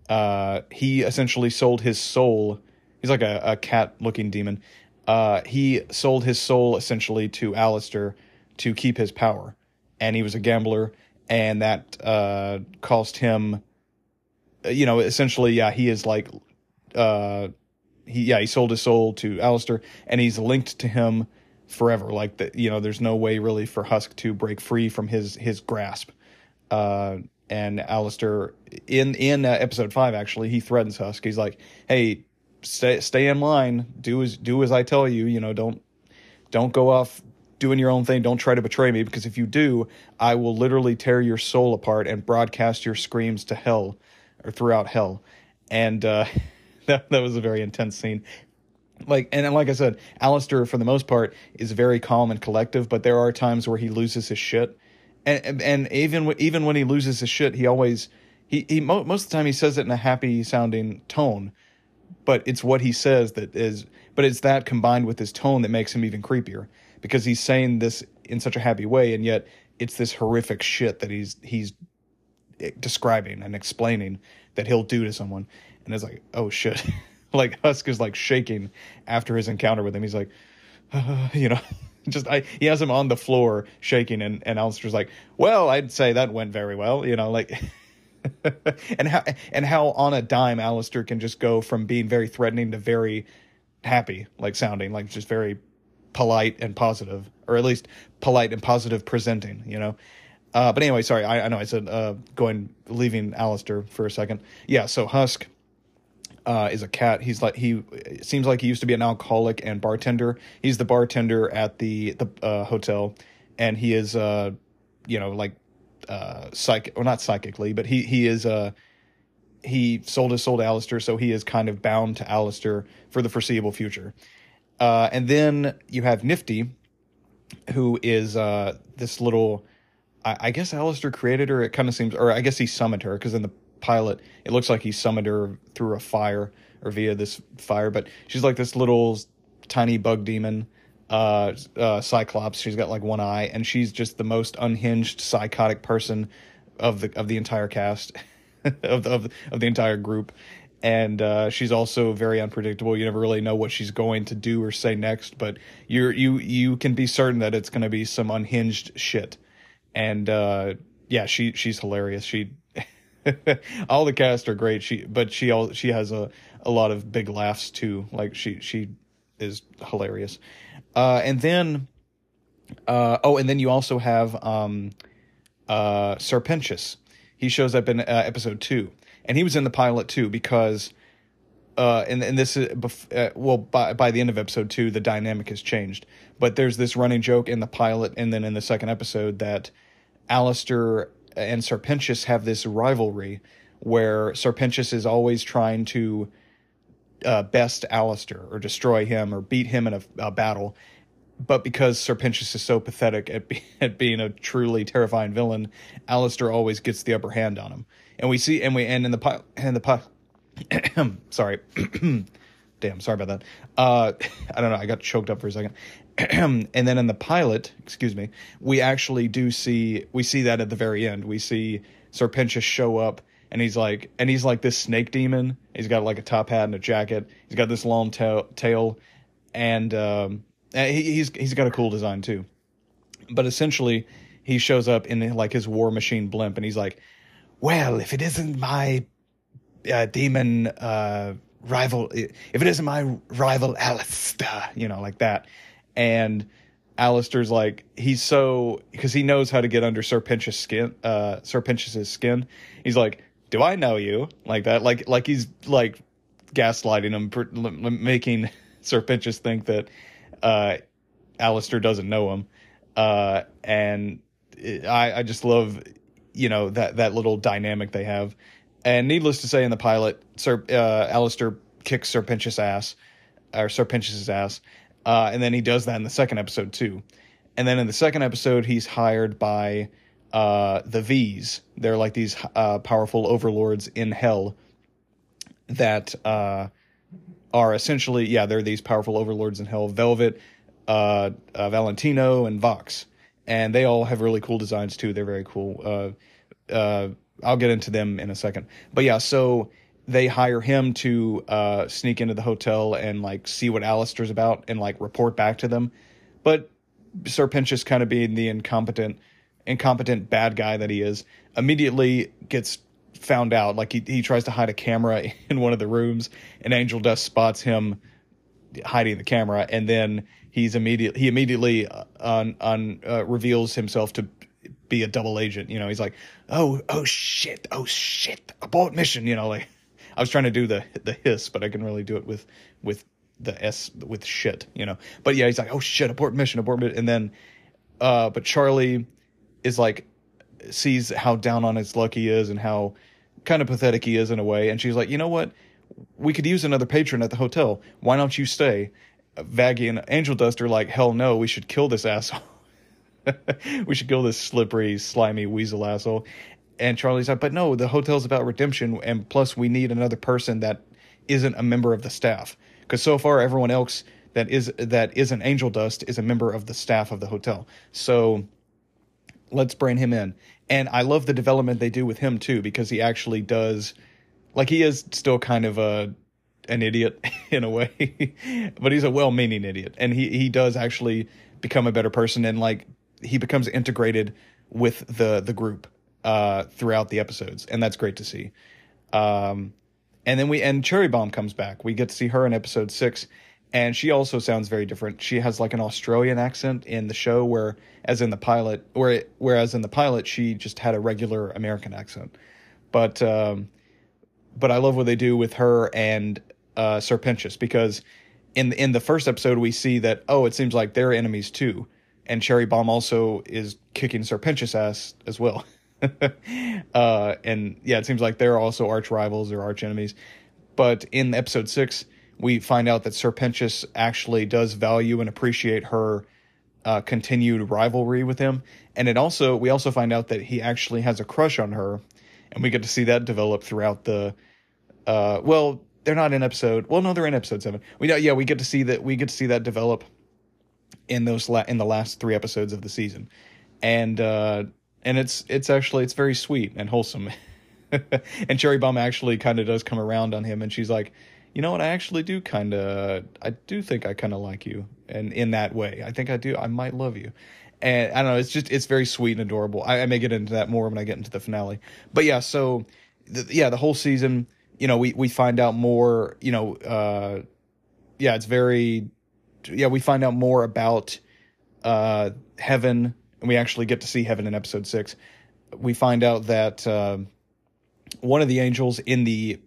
uh, he essentially sold his soul. He's like a, a cat looking demon. Uh, he sold his soul essentially to Alastor to keep his power, and he was a gambler, and that uh, cost him you know, essentially, yeah, he is like, uh, he yeah, he sold his soul to Alastor, and he's linked to him forever. Like that, you know, there's no way really for Husk to break free from his his grasp. Uh, and Alastor in in uh, episode five actually he threatens Husk. He's like, "Hey, stay stay in line. Do as do as I tell you. You know, don't don't go off doing your own thing. Don't try to betray me because if you do, I will literally tear your soul apart and broadcast your screams to hell or throughout hell." And uh, that that was a very intense scene. Like and like I said, Alastor for the most part is very calm and collective, but there are times where he loses his shit and and even even when he loses his shit, he always he he most of the time he says it in a happy sounding tone, but it's what he says that is. But it's that combined with his tone that makes him even creepier because he's saying this in such a happy way, and yet it's this horrific shit that he's he's describing and explaining that he'll do to someone, and it's like oh shit, like Husk is like shaking after his encounter with him. He's like, uh, you know. just I he has him on the floor shaking and and Alastor's like, "Well, I'd say that went very well," you know, like and how and how on a dime Alastor can just go from being very threatening to very happy, like sounding like just very polite and positive, or at least polite and positive presenting, you know. Uh, but anyway, sorry, I, I know I said uh, going leaving Alastor for a second. Yeah, so Husk uh, is a cat. He's like he seems like he used to be an alcoholic and bartender. He's the bartender at the the uh, hotel, and he is uh, you know like uh psychic or not psychically, but he he is uh he sold his soul to Alastor, so he is kind of bound to Alastor for the foreseeable future. Uh, and then you have Niffty, who is uh this little. I, I guess Alastor created her. It kind of seems, or I guess he summoned her because in the pilot, it looks like he summoned her through a fire or via this fire, but she's like this little tiny bug demon, uh, uh, Cyclops. She's got like one eye, and she's just the most unhinged, psychotic person of the of the entire cast, of the, of, of the entire group. And uh, she's also very unpredictable. You never really know what she's going to do or say next, but you're you you can be certain that it's going to be some unhinged shit. And uh, yeah, she she's hilarious. She all the cast are great. She, but she all she has a a lot of big laughs too. Like she she is hilarious. Uh, and then, uh, oh, and then you also have um, uh, Sir Pentious. He shows up in uh, episode two, and he was in the pilot too because. Uh, and and this is uh, well by by the end of episode two, the dynamic has changed. But there's this running joke in the pilot, and then in the second episode that Alastor and Sir Pentious have this rivalry where Sir Pentious is always trying to uh, best Alastor or destroy him or beat him in a, a battle. But because Sir Pentious is so pathetic at, be, at being a truly terrifying villain, Alastor always gets the upper hand on him. And we see, and we, and in the pi, in the pi, sorry, damn, sorry about that. Uh, I don't know, I got choked up for a second. and then in the pilot, excuse me, we actually do see we see that at the very end. We see Sir Pentious show up and he's like and he's like this snake demon. He's got like a top hat and a jacket. He's got this long tail, tail and um, he, he's he's got a cool design too. But essentially, he shows up in like his war machine blimp, and he's like, "Well, if it isn't my uh, demon uh, rival, if it isn't my rival Alastor, you know, like that." and Alastor's like he's so because he knows how to get under Sir Pentious skin, uh, Sir Pentious's skin. He's like, "Do I know you?" Like that, like like he's like gaslighting him, making Sir Pentious think that uh, Alastor doesn't know him. Uh, and I I just love you know that that little dynamic they have. And needless to say, in the pilot, Sir uh, Alastor kicks Sir Pentious ass or Sir Pentious's ass uh, and then he does that in the second episode too. And then in the second episode, he's hired by uh, the V's. They're like these uh, powerful overlords in hell that uh, are essentially, yeah, they're these powerful overlords in hell. Velvette, uh, uh, Valentino, and Vox. And they all have really cool designs too. They're very cool. I'll get into them in a second. But yeah, so they hire him to uh, sneak into the hotel and like see what Alastor's about and like report back to them. But Sir Pentious kind of being the incompetent, incompetent bad guy that he is, immediately gets found out. Like he he tries to hide a camera in one of the rooms, and Angel Dust spots him hiding the camera, and then he's immediate he immediately uh, on on uh, reveals himself to be a double agent. You know, he's like, oh oh shit, oh shit, abort mission. You know, like I was trying to do the the hiss, but I can really do it with with the s with shit. You know, but yeah, he's like, oh shit, abort mission, abort mission, and then uh, but Charlie is like sees how down on his luck he is and how kind of pathetic he is in a way, and she's like, you know what? We could use another patron at the hotel. Why don't you stay? Vaggie and Angel Dust are like, hell no, we should kill this asshole. we should kill this slippery, slimy weasel asshole. And Charlie's like, but no, the hotel's about redemption, and plus we need another person that isn't a member of the staff. Because so far, everyone else that is that isn't Angel Dust is a member of the staff of the hotel. So let's bring him in. And I love the development they do with him too, because he actually does, like, he is still kind of a an idiot in a way, but he's a well-meaning idiot, and he he does actually become a better person, and like he becomes integrated with the the group uh, throughout the episodes, and that's great to see. Um, and then we and Cherry Bomb comes back. We get to see her in episode six, and she also sounds very different. She has like an Australian accent in the show, where as in the pilot, where whereas in the pilot she just had a regular American accent. But um, but I love what they do with her and uh, Sir Pentious because in in the first episode we see that oh it seems like they're enemies too, and Cherry Bomb also is kicking Sir Pentious ass as well. uh, and yeah, it seems like they're also arch rivals or arch enemies. But in episode six, we find out that Sir Pentious actually does value and appreciate her uh, continued rivalry with him, and it also we also find out that he actually has a crush on her, and we get to see that develop throughout the. Uh, well, they're not in episode. Well, no, they're in episode seven. We know, yeah, we get to see that we get to see that develop in those la- in the last three episodes of the season, and uh, and it's it's actually it's very sweet and wholesome. and Cherry Bomb actually kind of does come around on him, and she's like, you know what, I actually do kind of, I do think I kind of like you, and in that way, I think I do, I might love you. And I don't know, it's just it's very sweet and adorable. I, I may get into that more when I get into the finale, but yeah, so the, yeah, the whole season, you know, we we find out more, you know, uh, yeah, it's very, yeah, we find out more about uh heaven and we actually get to see heaven in episode six. We find out that uh, one of the angels in the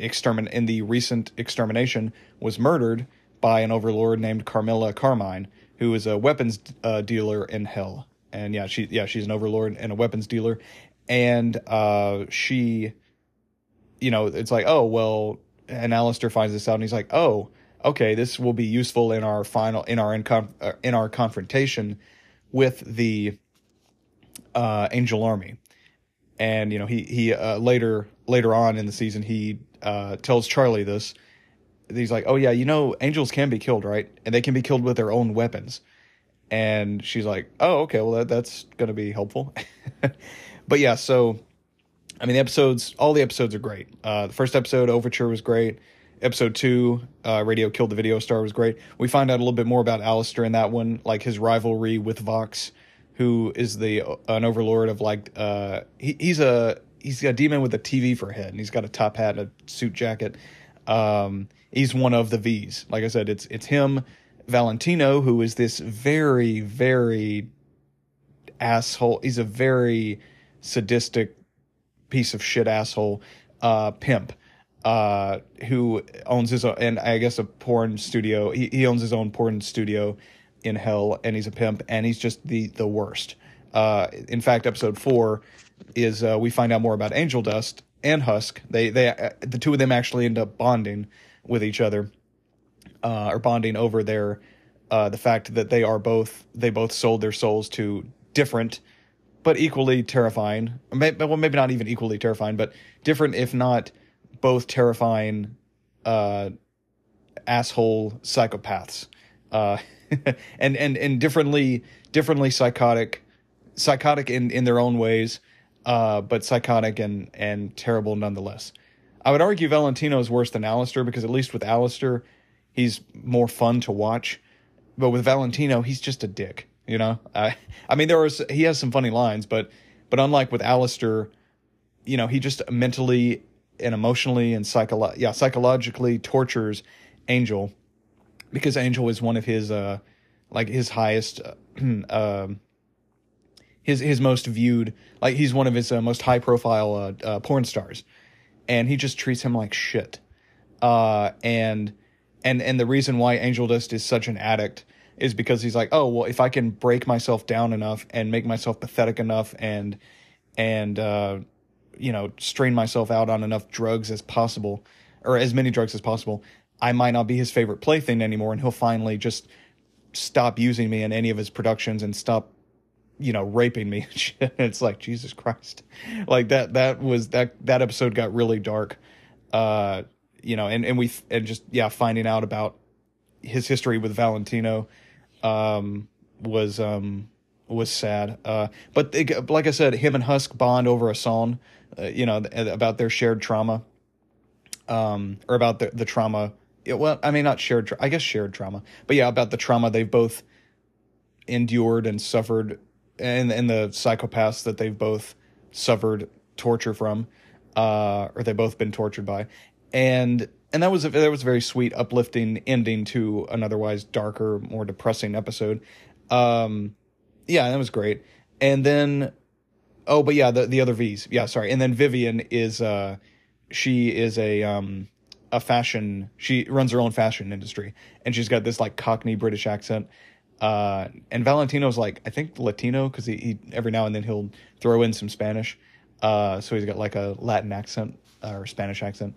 extermin in the recent extermination was murdered by an overlord named Carmilla Carmine, who is a weapons uh, dealer in hell. And yeah, she yeah she's an overlord and a weapons dealer, and uh, she, you know, it's like oh well, and Alastor finds this out, and he's like oh okay, this will be useful in our final in our in, uh, in our confrontation with the uh, Angel Army, and you know he he uh, later later on in the season he uh, tells Charlie this. He's like, "Oh yeah, you know angels can be killed, right? And they can be killed with their own weapons." And she's like, "Oh, okay, well that that's gonna be helpful." but yeah, so I mean the episodes, all the episodes are great. Uh, the first episode, Overture, was great episode two, uh, Radio Killed the Video Star was great. We find out a little bit more about Alastor in that one, like his rivalry with Vox, who is the an overlord of like uh, he, he's a he's a demon with a TV for a head, and he's got a top hat and a suit jacket. Um, he's one of the V's. Like I said, it's it's him, Valentino, who is this very very asshole. He's a very sadistic piece of shit asshole uh, pimp uh, who owns his own, and I guess a porn studio. He, he owns his own porn studio in hell, and he's a pimp, and he's just the the worst. Uh, in fact, episode four is uh, we find out more about Angel Dust and Husk. They they uh, the two of them actually end up bonding with each other, uh, or bonding over their uh, the fact that they are both they both sold their souls to different but equally terrifying. Maybe, well, maybe not even equally terrifying, but different if not both terrifying uh, asshole psychopaths, and and and differently differently psychotic, psychotic in in their own ways, uh, but psychotic and and terrible nonetheless. I would argue Valentino is worse than Alastor because at least with Alastor, he's more fun to watch, but with Valentino, he's just a dick. You know, I I mean there was he has some funny lines, but but unlike with Alastor you know, he just mentally and emotionally and psycholo- yeah, psychologically tortures Angel because Angel is one of his uh like his highest uh, um his his most viewed like he's one of his uh, most high profile uh, uh, porn stars. And he just treats him like shit. Uh and and and the reason why Angel Dust is such an addict is because he's like oh well if I can break myself down enough and make myself pathetic enough and and uh you know strain myself out on enough drugs as possible or as many drugs as possible I might not be his favorite plaything anymore. And he'll finally just stop using me in any of his productions and stop you know raping me. It's like jesus christ. Like that that was that that episode got really dark uh you know and and we and just yeah finding out about his history with valentino um was um was sad. Uh but they, like i said him and husk bond over a song uh, you know about their shared trauma um or about the the trauma. Well i mean not shared i guess shared trauma but yeah about the trauma they've both endured and suffered and and the psychopaths that they've both suffered torture from, uh, or they've both been tortured by, and and that was a, that was a very sweet, uplifting ending to an otherwise darker, more depressing episode. Um, yeah, that was great. And then, oh, but yeah, the the other V's, yeah, sorry. And then Vivian is uh, she is a um a fashion. She runs her own fashion industry, and she's got this like Cockney British accent uh, and Valentino's like I think Latino because he, he every now and then he'll throw in some Spanish. Uh, so he's got like a Latin accent uh, or Spanish accent.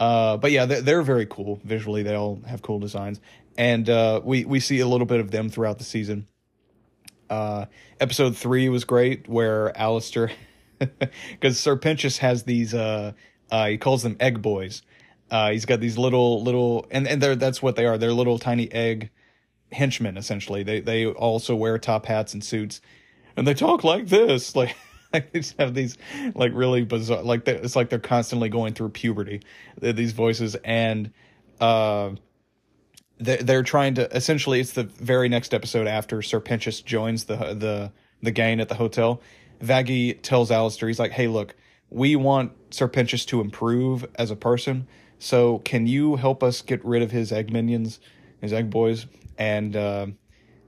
Uh, but yeah, they're, they're, very cool visually. They all have cool designs, and uh, we we see a little bit of them throughout the season. Uh, episode three was great, where Alastor, because Sir Pentious has these. He calls them egg boys. He's got these little little, and and they're that's what they are. They're little tiny egg henchmen essentially. They they also wear top hats and suits, and they talk like this, like. Like they just have these like really bizarre like it's like they're constantly going through puberty these voices and uh they they're trying to essentially it's the very next episode after Sir Pentious joins the the the gang at the hotel Vaggie tells Alastor he's like hey look we want Sir Pentious to improve as a person so can you help us get rid of his egg minions his egg boys and uh,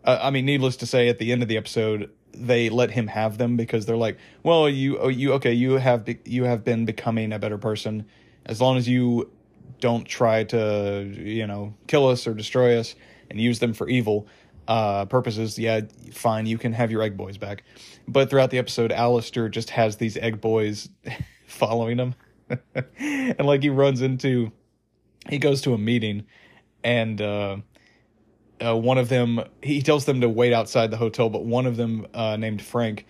I mean, needless to say, at the end of the episode, they let him have them because they're like, well, you, oh, you, okay, you have, be- you have been becoming a better person as long as you don't try to, you know, kill us or destroy us and use them for evil uh, purposes. Yeah, fine, you can have your egg boys back. But throughout the episode, Alastor just has these egg boys following him, and like he runs into, he goes to a meeting, and. uh uh, one of them he tells them to wait outside the hotel, but one of them uh, named Frank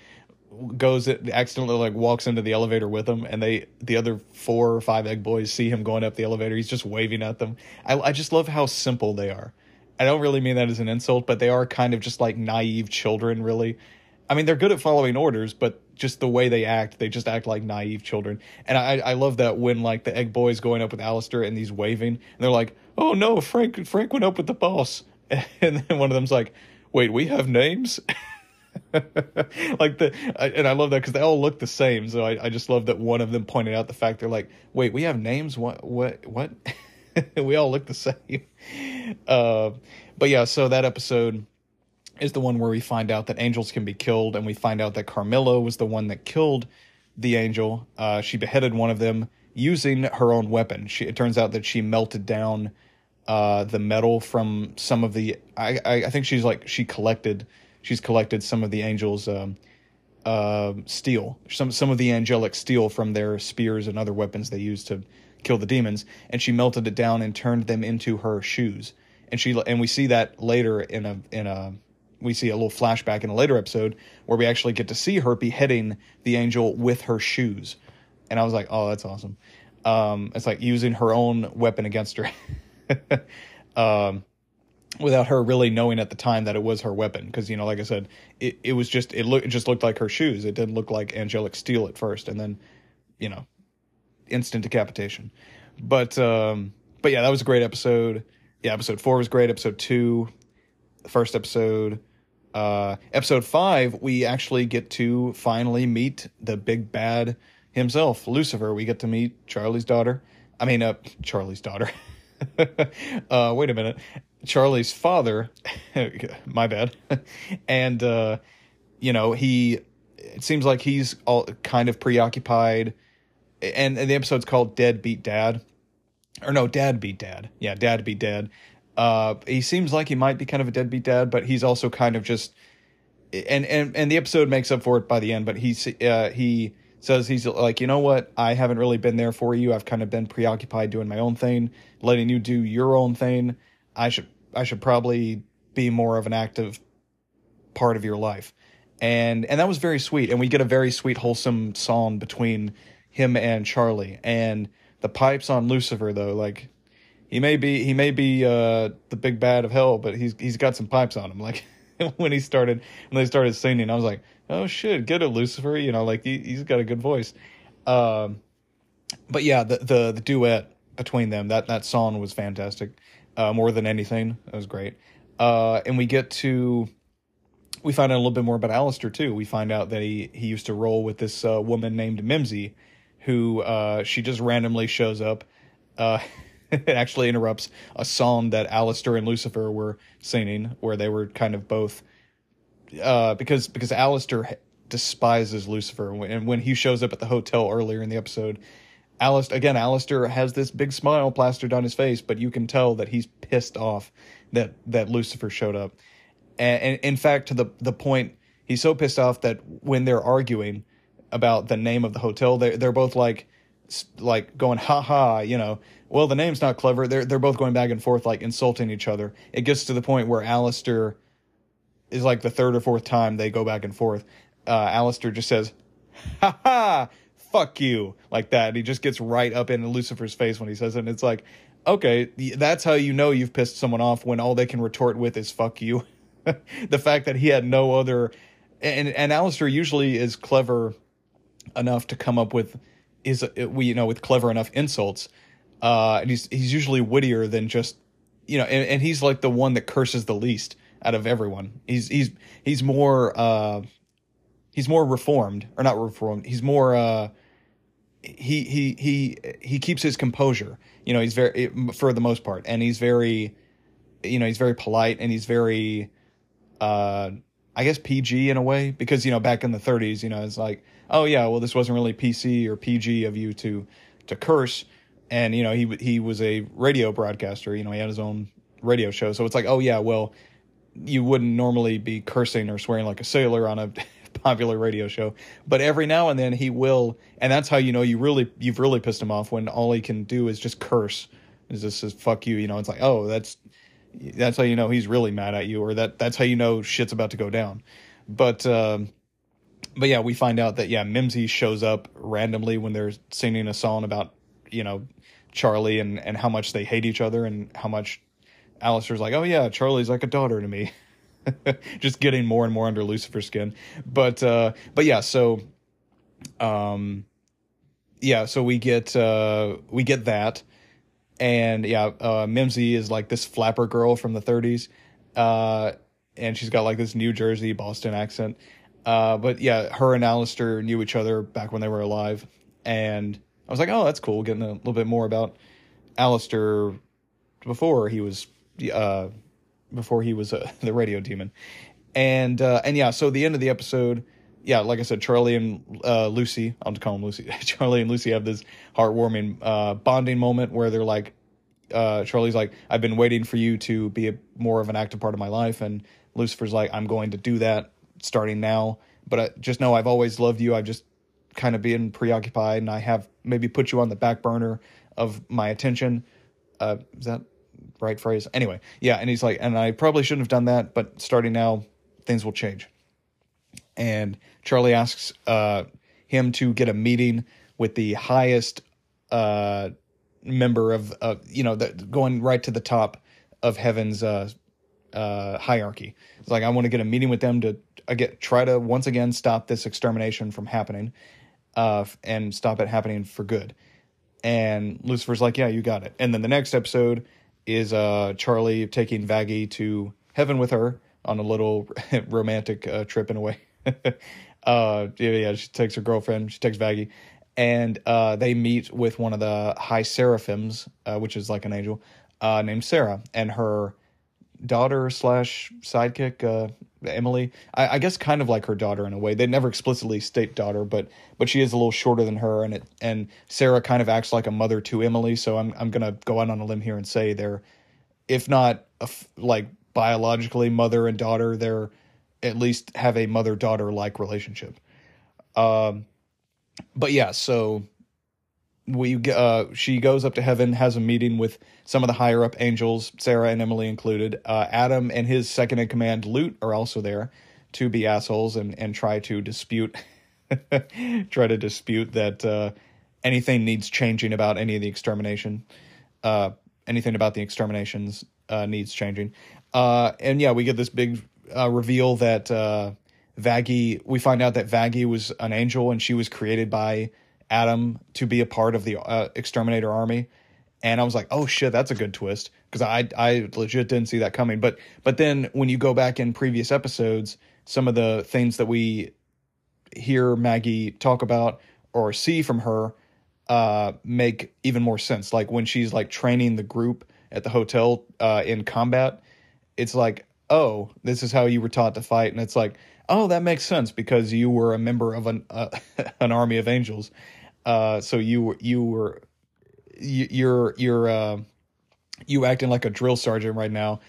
goes accidentally like walks into the elevator with him, and they the other four or five egg boys see him going up the elevator. He's just waving at them. I, I just love how simple they are. I don't really mean that as an insult, but they are kind of just like naive children, really. I mean, they're good at following orders, but just the way they act, they just act like naive children. And I, I love that when like the egg boys going up with Alastor and he's waving, and they're like, "Oh no, Frank! Frank went up with the boss." and then one of them's like, "Wait, we have names." like the and I love that because they all look the same. So I, I just love that one of them pointed out the fact they're like, "Wait, we have names? What? What? What?" we all look the same. Uh, but yeah, so that episode is the one where we find out that angels can be killed, and we find out that Carmilla was the one that killed the angel. Uh, she beheaded one of them using her own weapon. She, it turns out that she melted down uh, the metal from some of the. I, I, I think she's like she collected she's collected some of the angels' um, uh, steel, some some of the angelic steel from their spears and other weapons they used to kill the demons, and she melted it down and turned them into her shoes. And she and we see that later in a in a we see a little flashback in a later episode where we actually get to see her beheading the angel with her shoes. And I was like, oh, that's awesome. Um, it's like using her own weapon against her. um, without her really knowing at the time that it was her weapon. Because you know, like I said, it, it was just it looked it just looked like her shoes. It didn't look like angelic steel at first, and then you know, instant decapitation. But um, but yeah, that was a great episode. Yeah, episode four was great. Episode two, the first episode. Uh, episode five, we actually get to finally meet the big bad himself, Lucifer. We get to meet Charlie's daughter. I mean, uh, Charlie's daughter. uh, wait a minute. Charlie's father. my bad. and, uh, you know, he, it seems like he's all kind of preoccupied. And, and the episode's called Dead Beat Dad. Or no, Dad Beat Dad. Yeah, Dad Beat Dad. Uh, he seems like he might be kind of a deadbeat dad, but he's also kind of just, and and and the episode makes up for it by the end. But he uh, he says he's like, you know what, I haven't really been there for you. I've kind of been preoccupied doing my own thing, letting you do your own thing. I should I should probably be more of an active part of your life. And and that was very sweet. And we get a very sweet, wholesome song between him and Charlie. And the pipes on Lucifer though, like he may be he may be uh, the big bad of hell, but he's he's got some pipes on him. Like when he started when they started singing, I was like, oh shit, get it, Lucifer. You know, like he, he's got a good voice. Um, but yeah, the, the the duet between them that that song was fantastic. Uh, more than anything, that was great. Uh, and we get to we find out a little bit more about Alastor too. We find out that he he used to roll with this uh, woman named Mimzy, who uh, she just randomly shows up. It actually interrupts a song that Alastor and Lucifer were singing, where they were kind of both uh, because because Alastor despises Lucifer, and when he shows up at the hotel earlier in the episode, Alastor again Alastor has this big smile plastered on his face, but you can tell that he's pissed off that that Lucifer showed up, and, and in fact to the the point he's so pissed off that when they're arguing about the name of the hotel, they they're both like like going ha ha, you know, well the name's not clever. They're they're both going back and forth like insulting each other. It gets to the point where Alastor is like the third or fourth time they go back and forth. Uh, Alastor just says, ha ha, fuck you, like that. And he just gets right up into Lucifer's face when he says it. And it's like, okay, that's how you know you've pissed someone off when all they can retort with is fuck you. the fact that he had no other. And, and Alastor usually is clever enough to come up with is we you know with clever enough insults uh and he's he's usually wittier than just you know and, and he's like the one that curses the least out of everyone. He's he's he's more uh he's more reformed or not reformed. He's more uh he he he he keeps his composure. You know, he's very for the most part and he's very you know, he's very polite and he's very uh I guess PG in a way because you know back in the 30s, you know, it's like, oh yeah, well this wasn't really PC or PG of you to to curse and you know, he he was a radio broadcaster, you know, he had his own radio show. So it's like, oh yeah, well, you wouldn't normally be cursing or swearing like a sailor on a popular radio show, but every now and then he will, and that's how you know you really you've really pissed him off when all he can do is just curse. Is just says fuck you, you know? It's like oh that's that's how you know he's really mad at you, or that that's how you know shit's about to go down. But um, but yeah, we find out that yeah, Mimzy shows up randomly when they're singing a song about you know Charlie and and how much they hate each other and how much Alastor's like, oh yeah, Charlie's like a daughter to me. Just getting more and more under Lucifer's skin. But uh but yeah, so um yeah, so we get uh we get that. And yeah, uh Mimzy is like this flapper girl from the 30s. Uh and she's got like this New Jersey Boston accent. Uh but yeah, her and Alastor knew each other back when they were alive. And I was like, oh, that's cool, getting a little bit more about Alastor before he was uh, before he was uh, the radio demon. And uh, and yeah, so the end of the episode, yeah, like I said, Charlie and uh, Lucy, I'll just call him Lucy. Charlie and Lucy have this heartwarming uh, bonding moment where they're like, uh, Charlie's like, I've been waiting for you to be a, more of an active part of my life, and Lucifer's like, I'm going to do that starting now. But I just know I've always loved you. I've just kind of being preoccupied, and I have maybe put you on the back burner of my attention. Uh, is that right phrase. Anyway, yeah, and he's like, and I probably shouldn't have done that, but starting now, things will change. And Charlie asks uh, him to get a meeting with the highest uh, member of, uh, you know, the, going right to the top of heaven's uh, uh, hierarchy. It's like I want to get a meeting with them to get try to once again stop this extermination from happening, uh, and stop it happening for good. And Lucifer's like, yeah, you got it. And then the next episode is uh, Charlie taking Vaggie to heaven with her on a little romantic uh, trip in a way. uh, yeah, yeah, she takes her girlfriend, she takes Vaggie, and uh, they meet with one of the high seraphims, uh, which is like an angel, uh, named Sarah, and her daughter slash sidekick uh, Emily. I, I, guess kind of like her daughter in a way. They never explicitly state daughter, but but she is a little shorter than her, and it and Sarah kind of acts like a mother to Emily. So I'm I'm gonna go out on a limb here and say they're, if not like biologically mother and daughter, they're at least have a mother daughter like relationship. Um, but yeah, so we uh, she goes up to heaven, has a meeting with some of the higher up angels, Sarah and Emily included. Uh, Adam and his second in command, Lute, are also there to be assholes and and try to dispute, try to dispute that uh, anything needs changing about any of the extermination, uh, anything about the exterminations uh, needs changing. Uh, and yeah, we get this big reveal that Vaggie. We find out that Vaggie was an angel and she was created by Adam to be a part of the uh, exterminator army and I was like, "Oh shit, that's a good twist" because I I legit didn't see that coming. But but then when you go back in previous episodes, some of the things that we hear Vaggie talk about or see from her uh, make even more sense. Like when she's like training the group at the hotel uh, in combat, it's like, "Oh, this is how you were taught to fight," and it's like, "Oh, that makes sense because you were a member of an uh, an army of angels." Uh, so you you were you, you're you're uh, you acting like a drill sergeant right now.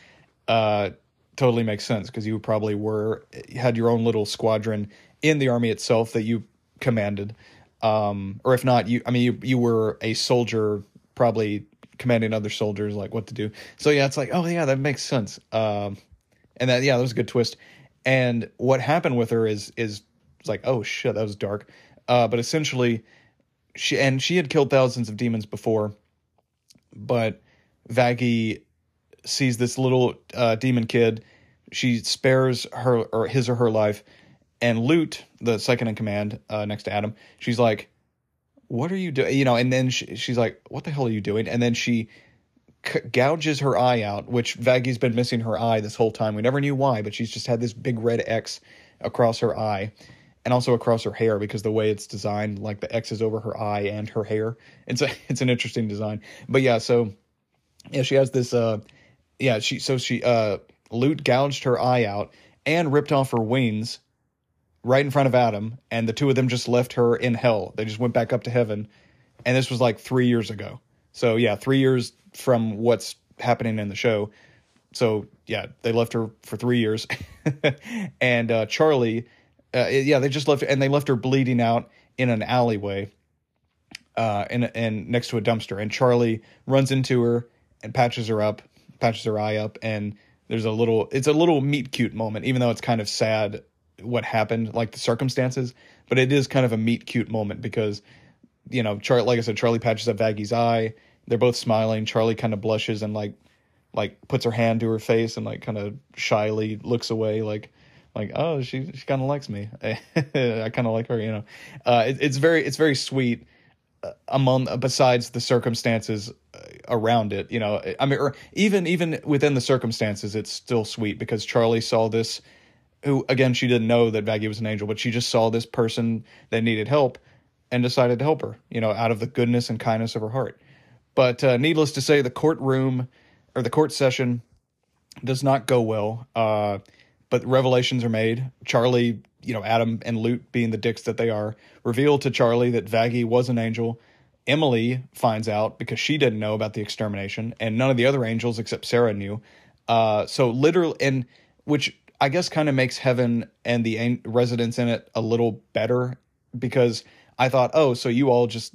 Uh, totally makes sense because you probably were had your own little squadron in the army itself that you commanded. Um, or if not, you I mean you you were a soldier probably commanding other soldiers like what to do. So yeah, it's like oh yeah, that makes sense. Um, and that yeah, that was a good twist. And what happened with her is is like oh shit, that was dark. Uh, but essentially, she and she had killed thousands of demons before, but Vaggie sees this little uh, demon kid. She spares her or his or her life, and Lute, the second in command, uh, next to Adam, she's like, "What are you doing?" You know, and then she, she's like, "What the hell are you doing?" And then she c- gouges her eye out, which Vaggie's been missing her eye this whole time. We never knew why, but she's just had this big red X across her eye and also across her hair because the way it's designed, like the X is over her eye and her hair. It's a, it's an interesting design. But yeah, so yeah, she has this uh yeah, she so she uh Lute gouged her eye out and ripped off her wings right in front of Adam, and the two of them just left her in hell. They just went back up to heaven. And this was like three years ago. So yeah, three years from what's happening in the show. So yeah, they left her for three years. and uh, Charlie uh, yeah, they just left and they left her bleeding out in an alleyway, uh, and and next to a dumpster. And Charlie runs into her and patches her up, patches her eye up, and there's a little. It's a little meet cute moment, even though it's kind of sad what happened, like the circumstances. But it is kind of a meet cute moment because, you know, Charlie. Like I said, Charlie patches up Vaggie's eye. They're both smiling. Charlie kind of blushes and like, like puts her hand to her face and like kind of shyly looks away, like like oh she she kind of likes me. I kind of like her you know. Uh, it, it's very it's very sweet uh, among besides the circumstances uh, around it you know. I mean or even even within the circumstances it's still sweet because charlie saw this who again she didn't know that Vaggie was an angel but she just saw this person that needed help and decided to help her you know out of the goodness and kindness of her heart. But uh, needless to say the courtroom or the court session does not go well. Uh, but revelations are made. Charlie, you know, Adam and Lute being the dicks that they are, reveal to Charlie that Vaggie was an angel. Emily finds out because she didn't know about the extermination, and none of the other angels except Sarah knew. Uh, so literally, and which I guess kind of makes heaven and the residents in it a little better because I thought, oh, so you all just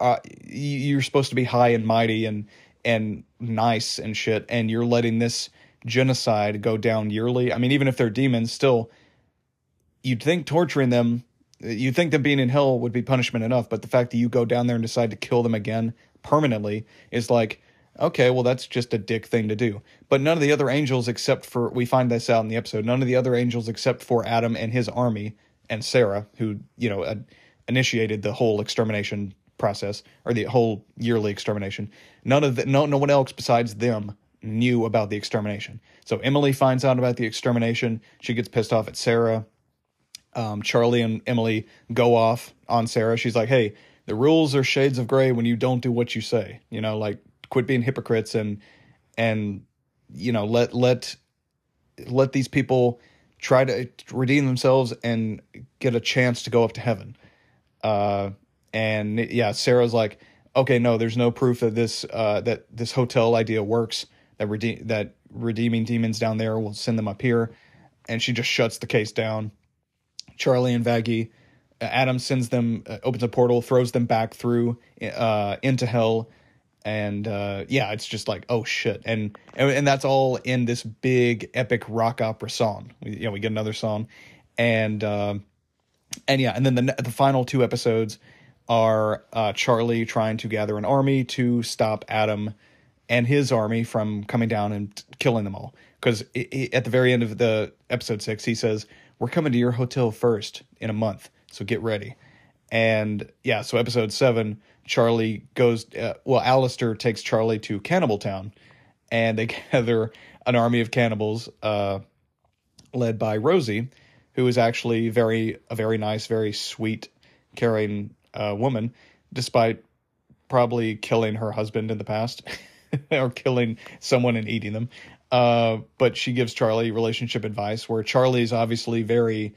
uh, you're supposed to be high and mighty and and nice and shit, and you're letting this genocide go down yearly. I mean, even if they're demons, still, you'd think torturing them, you'd think them being in hell would be punishment enough. But the fact that you go down there and decide to kill them again permanently is like, okay, well, that's just a dick thing to do. But none of the other angels, except for, we find this out in the episode, none of the other angels, except for Adam and his army and Sarah, who, you know, uh, initiated the whole extermination process or the whole yearly extermination. None of the, no, no one else besides them knew about the extermination. So Emily finds out about the extermination. She gets pissed off at Sarah. Um, Charlie and Emily go off on Sarah. She's like, "Hey, the rules are shades of gray when you don't do what you say. You know, like quit being hypocrites and and you know let let let these people try to redeem themselves and get a chance to go up to heaven. Uh, and yeah, Sarah's like, okay, no, there's no proof that this uh, that this hotel idea works. That that redeeming demons down there will send them up here, and she just shuts the case down. Charlie and Vaggie, uh, Adam sends them, uh, opens a portal, throws them back through uh, into hell, and uh, yeah, it's just like oh shit, and, and and that's all in this big epic rock opera song. We, you know, we get another song, and uh, and yeah, and then the the final two episodes are uh, Charlie trying to gather an army to stop Adam and his army from coming down and killing them all. Because at the very end of the episode six, he says, "We're coming to your hotel first in a month, so get ready." And yeah, so episode seven, Charlie goes. Uh, well, Alastor takes Charlie to Cannibal Town, and they gather an army of cannibals, uh, led by Rosie, who is actually very a very nice, very sweet, caring uh, woman, despite probably killing her husband in the past or killing someone and eating them. Uh, but she gives Charlie relationship advice where Charlie's obviously very,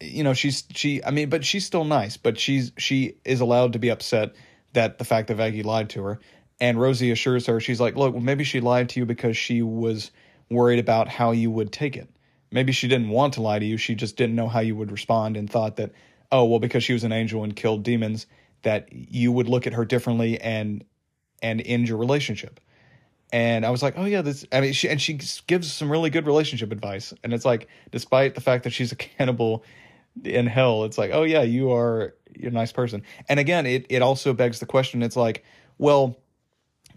you know, she's she. I mean, but she's still nice. But she's she is allowed to be upset that the fact that Vaggie lied to her. And Rosie assures her, she's like, look, well, maybe she lied to you because she was worried about how you would take it. Maybe she didn't want to lie to you. She just didn't know how you would respond and thought that, oh well because she was an angel and killed demons that you would look at her differently and and end your relationship. And i was like oh yeah this i mean she and she gives some really good relationship advice. And it's like despite the fact that she's a cannibal in hell it's like oh yeah you are you're a nice person. And again it it also begs the question it's like well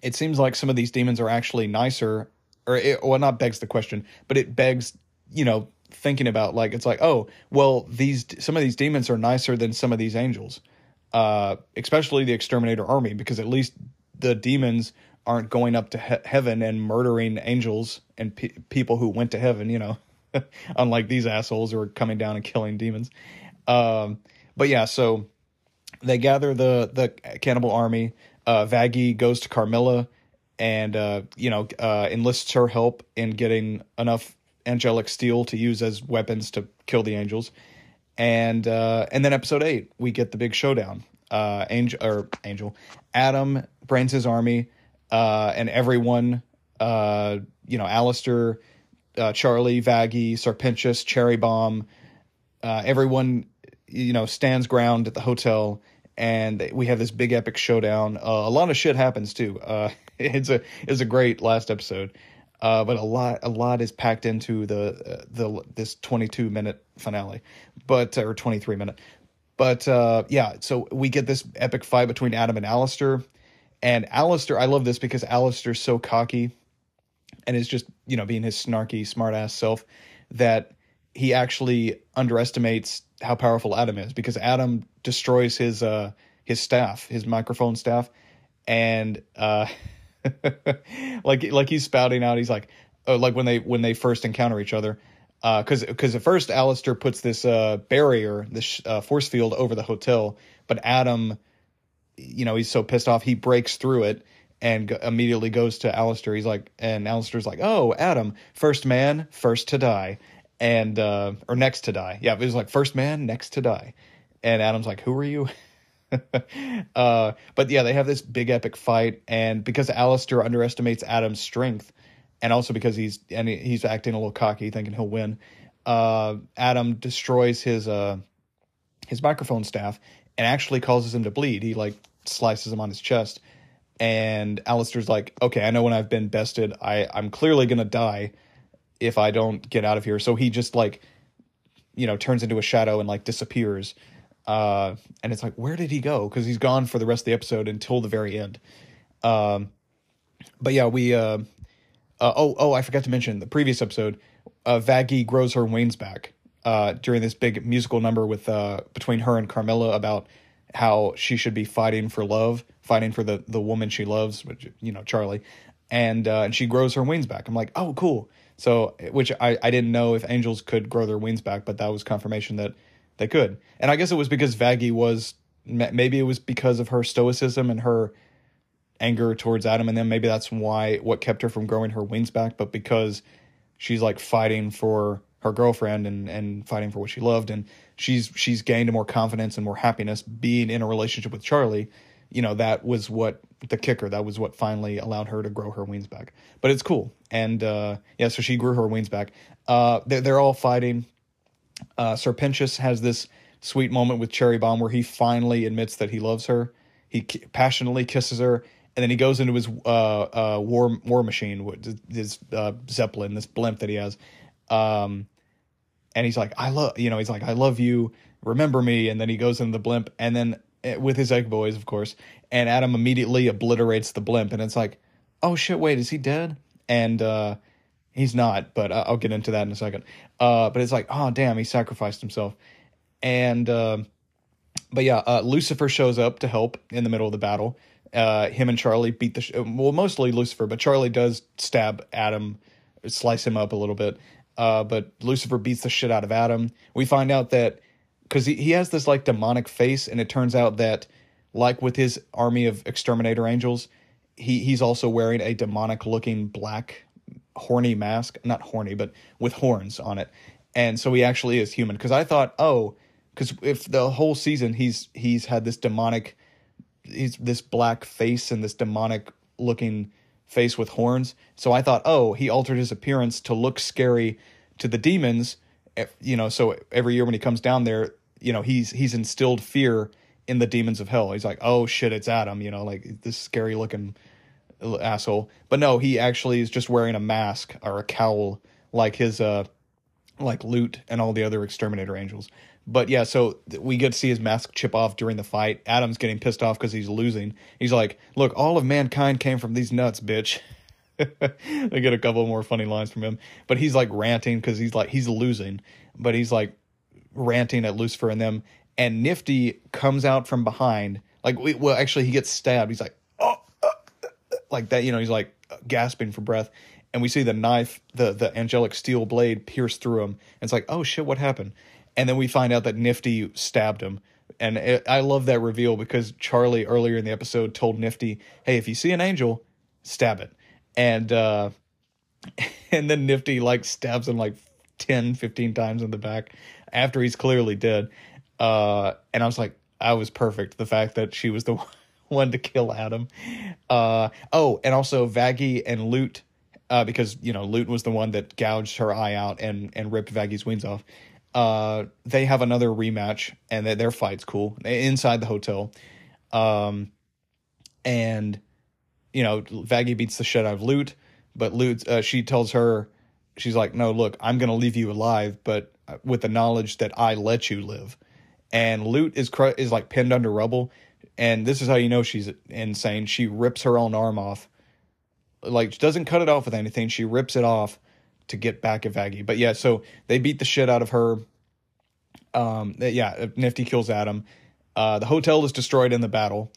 it seems like some of these demons are actually nicer or it, well not begs the question but it begs you know thinking about like it's like oh well these some of these demons are nicer than some of these angels uh especially the exterminator army because at least the demons aren't going up to he- heaven and murdering angels and pe- people who went to heaven you know unlike these assholes who are coming down and killing demons um but yeah so they gather the the cannibal army uh vaggie goes to carmilla and uh you know uh enlists her help in getting enough angelic steel to use as weapons to kill the angels. And uh, and then episode eight, we get the big showdown. Uh, angel or angel, Adam brains his army, uh, and everyone, uh, you know, Alastor, uh, Charlie, Vaggie, Sir Pentious, Cherry Bomb, uh, everyone, you know, stands ground at the hotel, and we have this big epic showdown. Uh, a lot of shit happens too. Uh, it's a it's a great last episode. Uh, but a lot a lot is packed into the uh, the this 22 minute finale, but or 23 minute. But uh, yeah, so we get this epic fight between Adam and Alastor. And Alastor, I love this because Alastor's so cocky and is just, you know, being his snarky, smartass self that he actually underestimates how powerful Adam is because Adam destroys his uh his staff, his microphone staff, and uh like like he's spouting out. He's like, oh, like when they when they first encounter each other, because uh, because at first Alastor puts this uh, barrier, this uh, force field over the hotel, but Adam, you know, he's so pissed off he breaks through it and g- immediately goes to Alastor. He's like, and Alastor's like, oh, Adam, first man, first to die, and uh, or next to die. Yeah, it was like first man, next to die, and Adam's like, who are you? uh, but yeah, they have this big epic fight, and because Alastor underestimates Adam's strength, and also because he's and he's acting a little cocky, thinking he'll win, uh, Adam destroys his uh, his microphone staff and actually causes him to bleed. He like slices him on his chest, and Alastor's like, "Okay, I know when I've been bested, I I'm clearly gonna die if I don't get out of here." So he just like, you know, turns into a shadow and like disappears uh, and it's like, where did he go? Because he's gone for the rest of the episode until the very end. Um, but yeah, we. Uh, uh, oh, oh, I forgot to mention the previous episode. Uh, Vaggie grows her wings back uh, during this big musical number with uh, between her and Carmilla about how she should be fighting for love, fighting for the the woman she loves, which you know Charlie, and uh, and she grows her wings back. I'm like, oh, cool. So, which I I didn't know if angels could grow their wings back, but that was confirmation that they could. And I guess it was because Vaggie was maybe it was because of her stoicism and her anger towards Adam and them. Maybe that's why what kept her from growing her wings back, but because she's like fighting for her girlfriend and and fighting for what she loved and she's she's gained more confidence and more happiness being in a relationship with Charlie. You know, that was what the kicker. That was what finally allowed her to grow her wings back. But it's cool. And uh yeah, so she grew her wings back. Uh they're, they're all fighting. Uh Sir Pentious has this sweet moment with Cherry Bomb where he finally admits that he loves her. He passionately kisses her and then he goes into his uh, uh, war war machine, his uh, zeppelin, this blimp that he has, um, and he's like, "I love," you know, he's like, "I love you, remember me," and then he goes into the blimp, and then eh, with his egg boys, of course, and Adam immediately obliterates the blimp, and it's like, "Oh shit, wait, is he dead?" And uh, he's not, but I'll get into that in a second. Uh, but it's like, oh damn, he sacrificed himself, and uh, but yeah, uh, Lucifer shows up to help in the middle of the battle uh, him and Charlie beat the sh- well, mostly Lucifer, but Charlie does stab Adam, slice him up a little bit. Uh, but Lucifer beats the shit out of Adam. We find out that because he, he has this like demonic face, and it turns out that like with his army of exterminator angels, he he's also wearing a demonic looking black horny mask, not horny, but with horns on it. And so he actually is human. Because I thought, oh, because if the whole season he's he's had this demonic he's this black face and this demonic looking face with horns. So I thought, oh, he altered his appearance to look scary to the demons. You know, so every year when he comes down there, you know, he's he's instilled fear in the demons of hell. He's like, oh shit, it's Adam. You know, like this scary looking asshole. But no, he actually is just wearing a mask or a cowl like his uh like Lute and all the other exterminator angels. But yeah, so we get to see his mask chip off during the fight. Adam's getting pissed off because he's losing. He's like, "Look, all of mankind came from these nuts, bitch." they get a couple more funny lines from him, but he's like ranting because he's like he's losing, but he's like ranting at Lucifer and them. And Niffty comes out from behind, like we, well, actually he gets stabbed. He's like, oh, uh, uh, like that, you know. He's like gasping for breath, and we see the knife, the the angelic steel blade pierce through him. And it's like, oh shit, what happened? And then we find out that Niffty stabbed him. And it, I love that reveal because Charlie earlier in the episode told Niffty, "Hey, if you see an angel, stab it." And uh and then Niffty like stabs him like 10, 15 times in the back after he's clearly dead. Uh and I was like I was perfect. The fact that she was the one to kill Adam. Uh oh, and also Vaggie and Lute, uh, because you know Lute was the one that gouged her eye out and and ripped Vaggie's wings off uh, they have another rematch, and their fight's cool inside the hotel. Um, and you know, Vaggie beats the shit out of Lute, but Lute, uh, she tells her, she's like, "No, look, I'm gonna leave you alive, but uh, with the knowledge that I let you live." And Lute is cr- is like pinned under rubble, and this is how you know she's insane. She rips her own arm off, like doesn't cut it off with anything. She rips it off to get back at Vaggie. But yeah, so they beat the shit out of her. Um, yeah, Niffty kills Adam. Uh, the hotel is destroyed in the battle,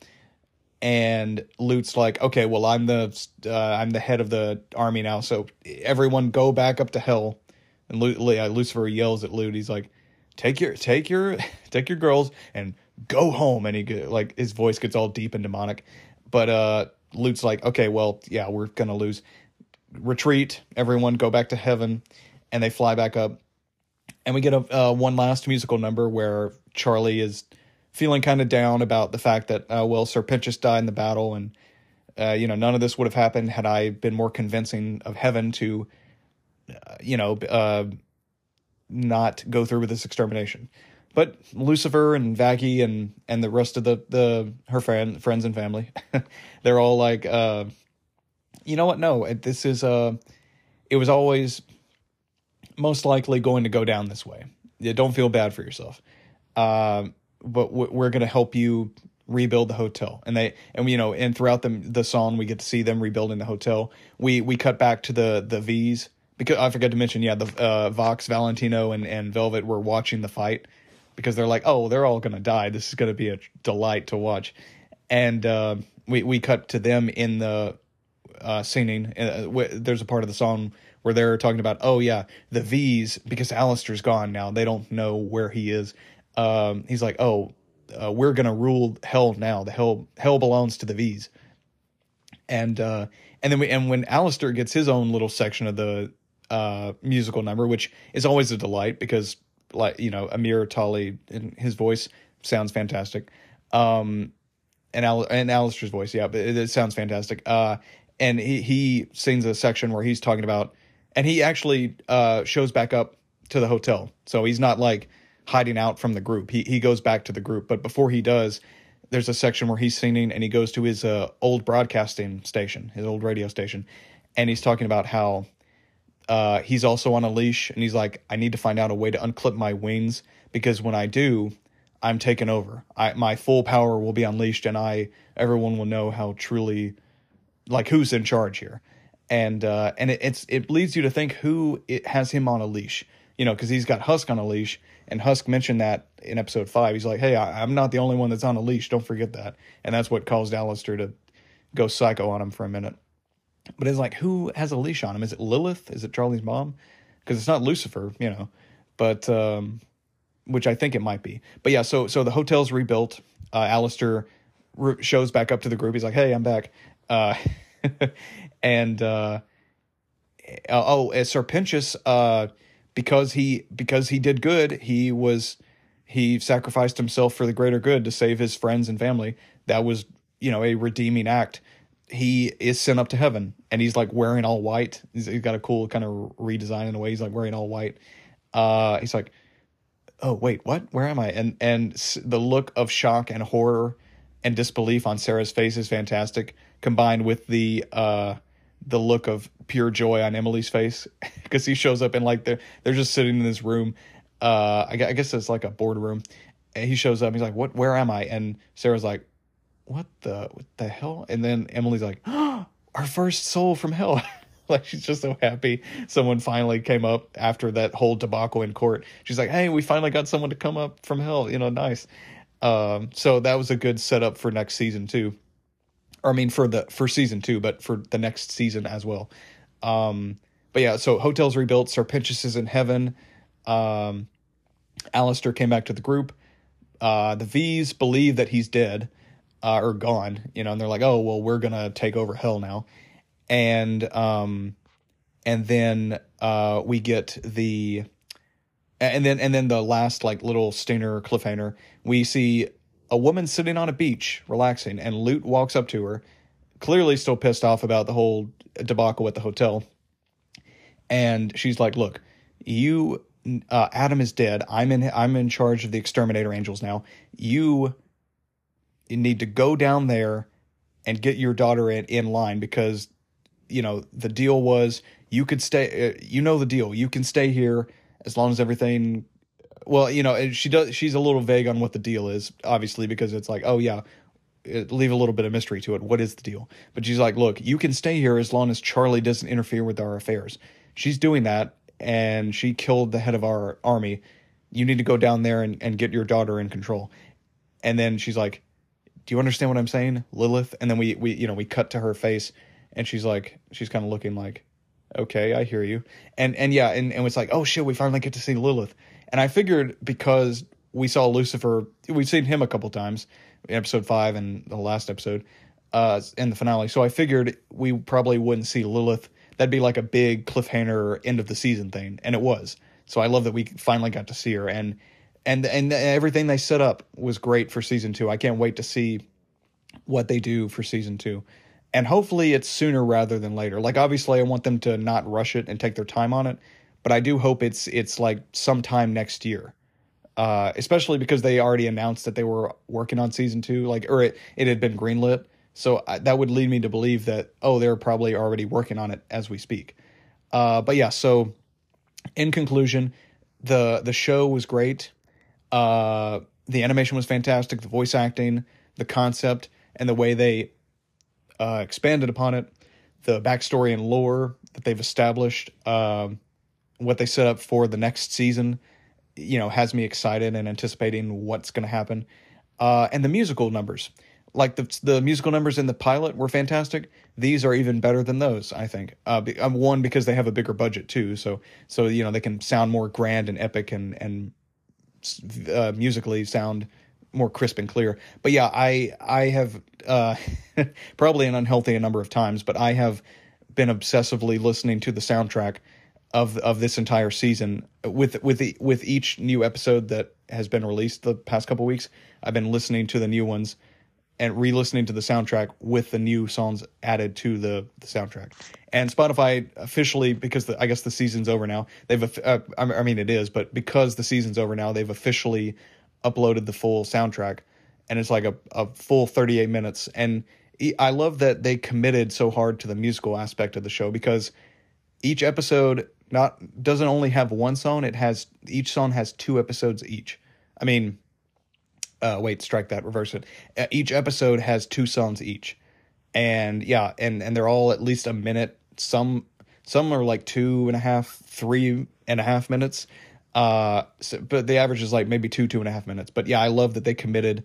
and Lute's like, "Okay, well, I'm the uh, I'm the head of the army now, so everyone go back up to hell." And Lucifer yells at Lute. He's like, "Take your take your take your girls and go home." And he like his voice gets all deep and demonic, but uh, Lute's like, "Okay, well, yeah, we're gonna lose." Retreat, everyone go back to heaven, and they fly back up. And we get a uh, one last musical number where Charlie is feeling kind of down about the fact that uh, well, Sir Pentious died in the battle, and uh, you know none of this would have happened had I been more convincing of heaven to, uh, you know, uh, not go through with this extermination. But Lucifer and Vaggie and and the rest of the the her friend friends and family, they're all like, uh, you know what? No, this is uh it was always most likely going to go down this way. Yeah, don't feel bad for yourself. Um, but we're going to help you rebuild the hotel. And they and you know, and throughout the the song we get to see them rebuilding the hotel. We we cut back to the the V's because I forgot to mention, yeah, the uh, Vox, Valentino, and and Velvette were watching the fight because they're like, oh, they're all gonna die. This is gonna be a delight to watch. And uh, we we cut to them in the uh, singing. Uh, there's a part of the song where they're talking about, oh yeah, the V's because Alastor's gone now. They don't know where he is. Um, he's like, oh, uh, we're gonna rule hell now. The hell hell belongs to the V's. And uh, and then we and when Alastor gets his own little section of the uh, musical number, which is always a delight because like you know Amir Talai and his voice sounds fantastic. Um, and Al- and Alastor's voice, yeah, but it, it sounds fantastic. Uh, and he he sings a section where he's talking about, and he actually uh shows back up to the hotel, so he's not like hiding out from the group. He he goes back to the group, but before he does, there's a section where he's singing and he goes to his uh, old broadcasting station, his old radio station, and he's talking about how uh, he's also on a leash, and he's like, I need to find out a way to unclip my wings because when I do, I'm taken over. I my full power will be unleashed, and I everyone will know how truly, like who's in charge here, and uh, and it, it's it leads you to think who it has him on a leash, you know, because he's got Husk on a leash, and Husk mentioned that in episode five. He's like, hey, I, I'm not the only one that's on a leash. Don't forget that, and that's what caused Alastor to go psycho on him for a minute. But it's like, who has a leash on him? Is it Lilith? Is it Charlie's mom? Because it's not Lucifer, you know. But um, which I think it might be. But yeah, so so the hotel's rebuilt. Uh, Alastor re- shows back up to the group. He's like, "Hey, I'm back." Uh, and uh, oh, as Sir Pentious, uh, because he because he did good, he was he sacrificed himself for the greater good to save his friends and family. That was you know a redeeming act. He is sent up to heaven, and he's like wearing all white. He's, he's got a cool kind of redesign in a way. He's like wearing all white. Uh, he's like oh wait what where am i and and the look of shock and horror and disbelief on sera's face is fantastic combined with the uh the look of pure joy on emily's face because he shows up and like they're they're just sitting in this room uh I, I guess it's like a boardroom and he shows up he's like what where am i and sera's like what the what the hell and then emily's like oh, our first soul from hell like she's just so happy someone finally came up after that whole debacle in court. She's like, "Hey, we finally got someone to come up from hell." You know, nice. Um, so that was a good setup for next season too. Or I mean, for the for season two, but for the next season as well. Um, but yeah, so hotels rebuilt. Sir Pentious is in heaven. Um, Alastor came back to the group. Uh, the V's believe that he's dead uh, or gone, you know, and they're like, "Oh, well, we're gonna take over hell now." and um, and then uh, we get the and then and then the last like little stinger cliffhanger we see a woman sitting on a beach relaxing and Lute walks up to her clearly still pissed off about the whole debacle at the hotel and she's like look you uh, Adam is dead I'm in I'm in charge of the exterminator angels now you need to go down there and get your daughter in, in line because you know, the deal was you could stay. Uh, you know the deal. You can stay here as long as everything. Well, you know, she does. She's a little vague on what the deal is, obviously, because it's like, oh yeah, eh, leave a little bit of mystery to it. What is the deal? But she's like, look, you can stay here as long as Charlie doesn't interfere with our affairs. She's doing that, and she killed the head of our army. You need to go down there and, and get your daughter in control. And then she's like, do you understand what I'm saying, Lilith? And then we we you know we cut to her face and she's like she's kind of looking like okay i hear you and and yeah and, and it's like oh shit we finally get to see lilith and i figured because we saw lucifer we've seen him a couple times episode five and the last episode uh in the finale. So i figured we probably wouldn't see lilith. That'd be like a big cliffhanger end of the season thing. And it was. So i love that we finally got to see her. And and and everything they set up was great for season two. I can't wait to see what they do for season two. And hopefully it's sooner rather than later. Like obviously I want them to not rush it and take their time on it, but I do hope it's it's like sometime next year. Uh, especially because they already announced that they were working on season 2 like or it it had been greenlit. So I, that would lead me to believe that oh they're probably already working on it as we speak. Uh, but yeah, so in conclusion, the the show was great. Uh, the animation was fantastic, the voice acting, the concept, and the way they uh, expanded upon it, the backstory and lore that they've established, um, what they set up for the next season, you know, has me excited and anticipating what's going to happen. Uh, and the musical numbers, like the the musical numbers in the pilot were fantastic. These are even better than those, I think. Uh, um, one because they have a bigger budget too, so so you know they can sound more grand and epic and and uh, musically sound more crisp and clear. But yeah, I I have uh, probably an unhealthy number of times, but I have been obsessively listening to the soundtrack of of this entire season with with the, with each new episode that has been released the past couple weeks. I've been listening to the new ones and re-listening to the soundtrack with the new songs added to the, the soundtrack. And Spotify officially, because the, I guess the season's over now, they've uh, I mean it is, but because the season's over now, they've officially uploaded the full soundtrack, and it's like a, a full 38 minutes. And I love that they committed so hard to the musical aspect of the show because each episode not doesn't only have one song; it has each song has two episodes each. I mean, uh, wait, strike that, reverse it. Uh, each episode has two songs each, and yeah, and and they're all at least a minute. Some some are like two and a half, three and a half minutes. Uh, so, but the average is like maybe two, two and a half minutes. But yeah, I love that they committed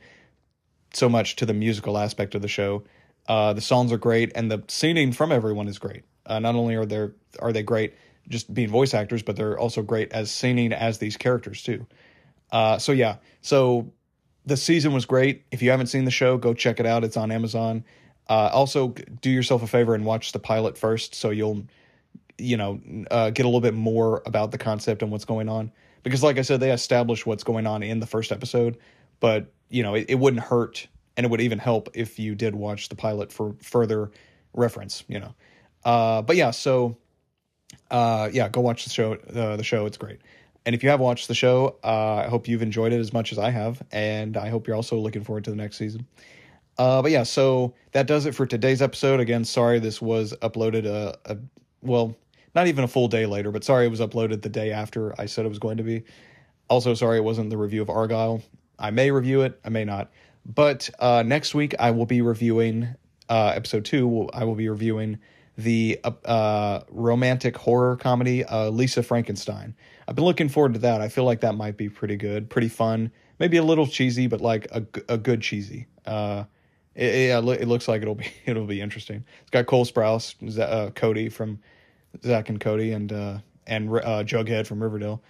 so much to the musical aspect of the show. Uh, the songs are great, and the singing from everyone is great. Uh, not only are they are they great just being voice actors, but they're also great as singing as these characters too. Uh, so yeah, so the season was great. If you haven't seen the show, go check it out. It's on Amazon. Uh, also, do yourself a favor and watch the pilot first, so you'll, you know, uh, get a little bit more about the concept and what's going on. Because, like I said, they established what's going on in the first episode, but you know, it, it wouldn't hurt, and it would even help if you did watch the pilot for further reference. You know, uh, but yeah, so uh, yeah, go watch the show. Uh, the show, it's great. And if you have watched the show, uh, I hope you've enjoyed it as much as I have, and I hope you're also looking forward to the next season. Uh, but yeah, so that does it for today's episode. Again, sorry this was uploaded a, a well, not even a full day later, but sorry it was uploaded the day after I said it was going to be. Also, sorry it wasn't the review of Argylle. I may review it, I may not. But uh, next week I will be reviewing uh, episode two. I will be reviewing the uh, romantic horror comedy uh, Lisa Frankenstein. I've been looking forward to that. I feel like that might be pretty good, pretty fun, maybe a little cheesy, but like a, a good cheesy. Uh, it, it, it looks like it'll be it'll be interesting. It's got Cole Sprouse, uh, Cody from Zach and Cody, and uh, and uh, Jughead from Riverdale,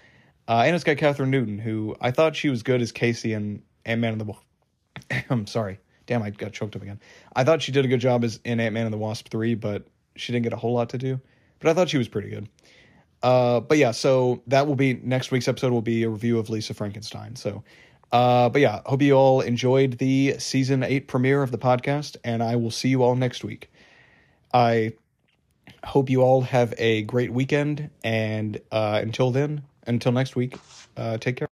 uh, and it's got Kathryn Newton, who I thought she was good as Casey and Ant Man and the. I'm sorry, damn, I got choked up again. I thought she did a good job as in Ant Man and the Wasp three, but she didn't get a whole lot to do. But I thought she was pretty good. Uh, but yeah, so that will be next week's episode will be a review of Lisa Frankenstein. So, uh, but yeah, hope you all enjoyed the season eight premiere of the podcast, and I will see you all next week. I hope you all have a great weekend, and uh, until then, until next week, uh, take care.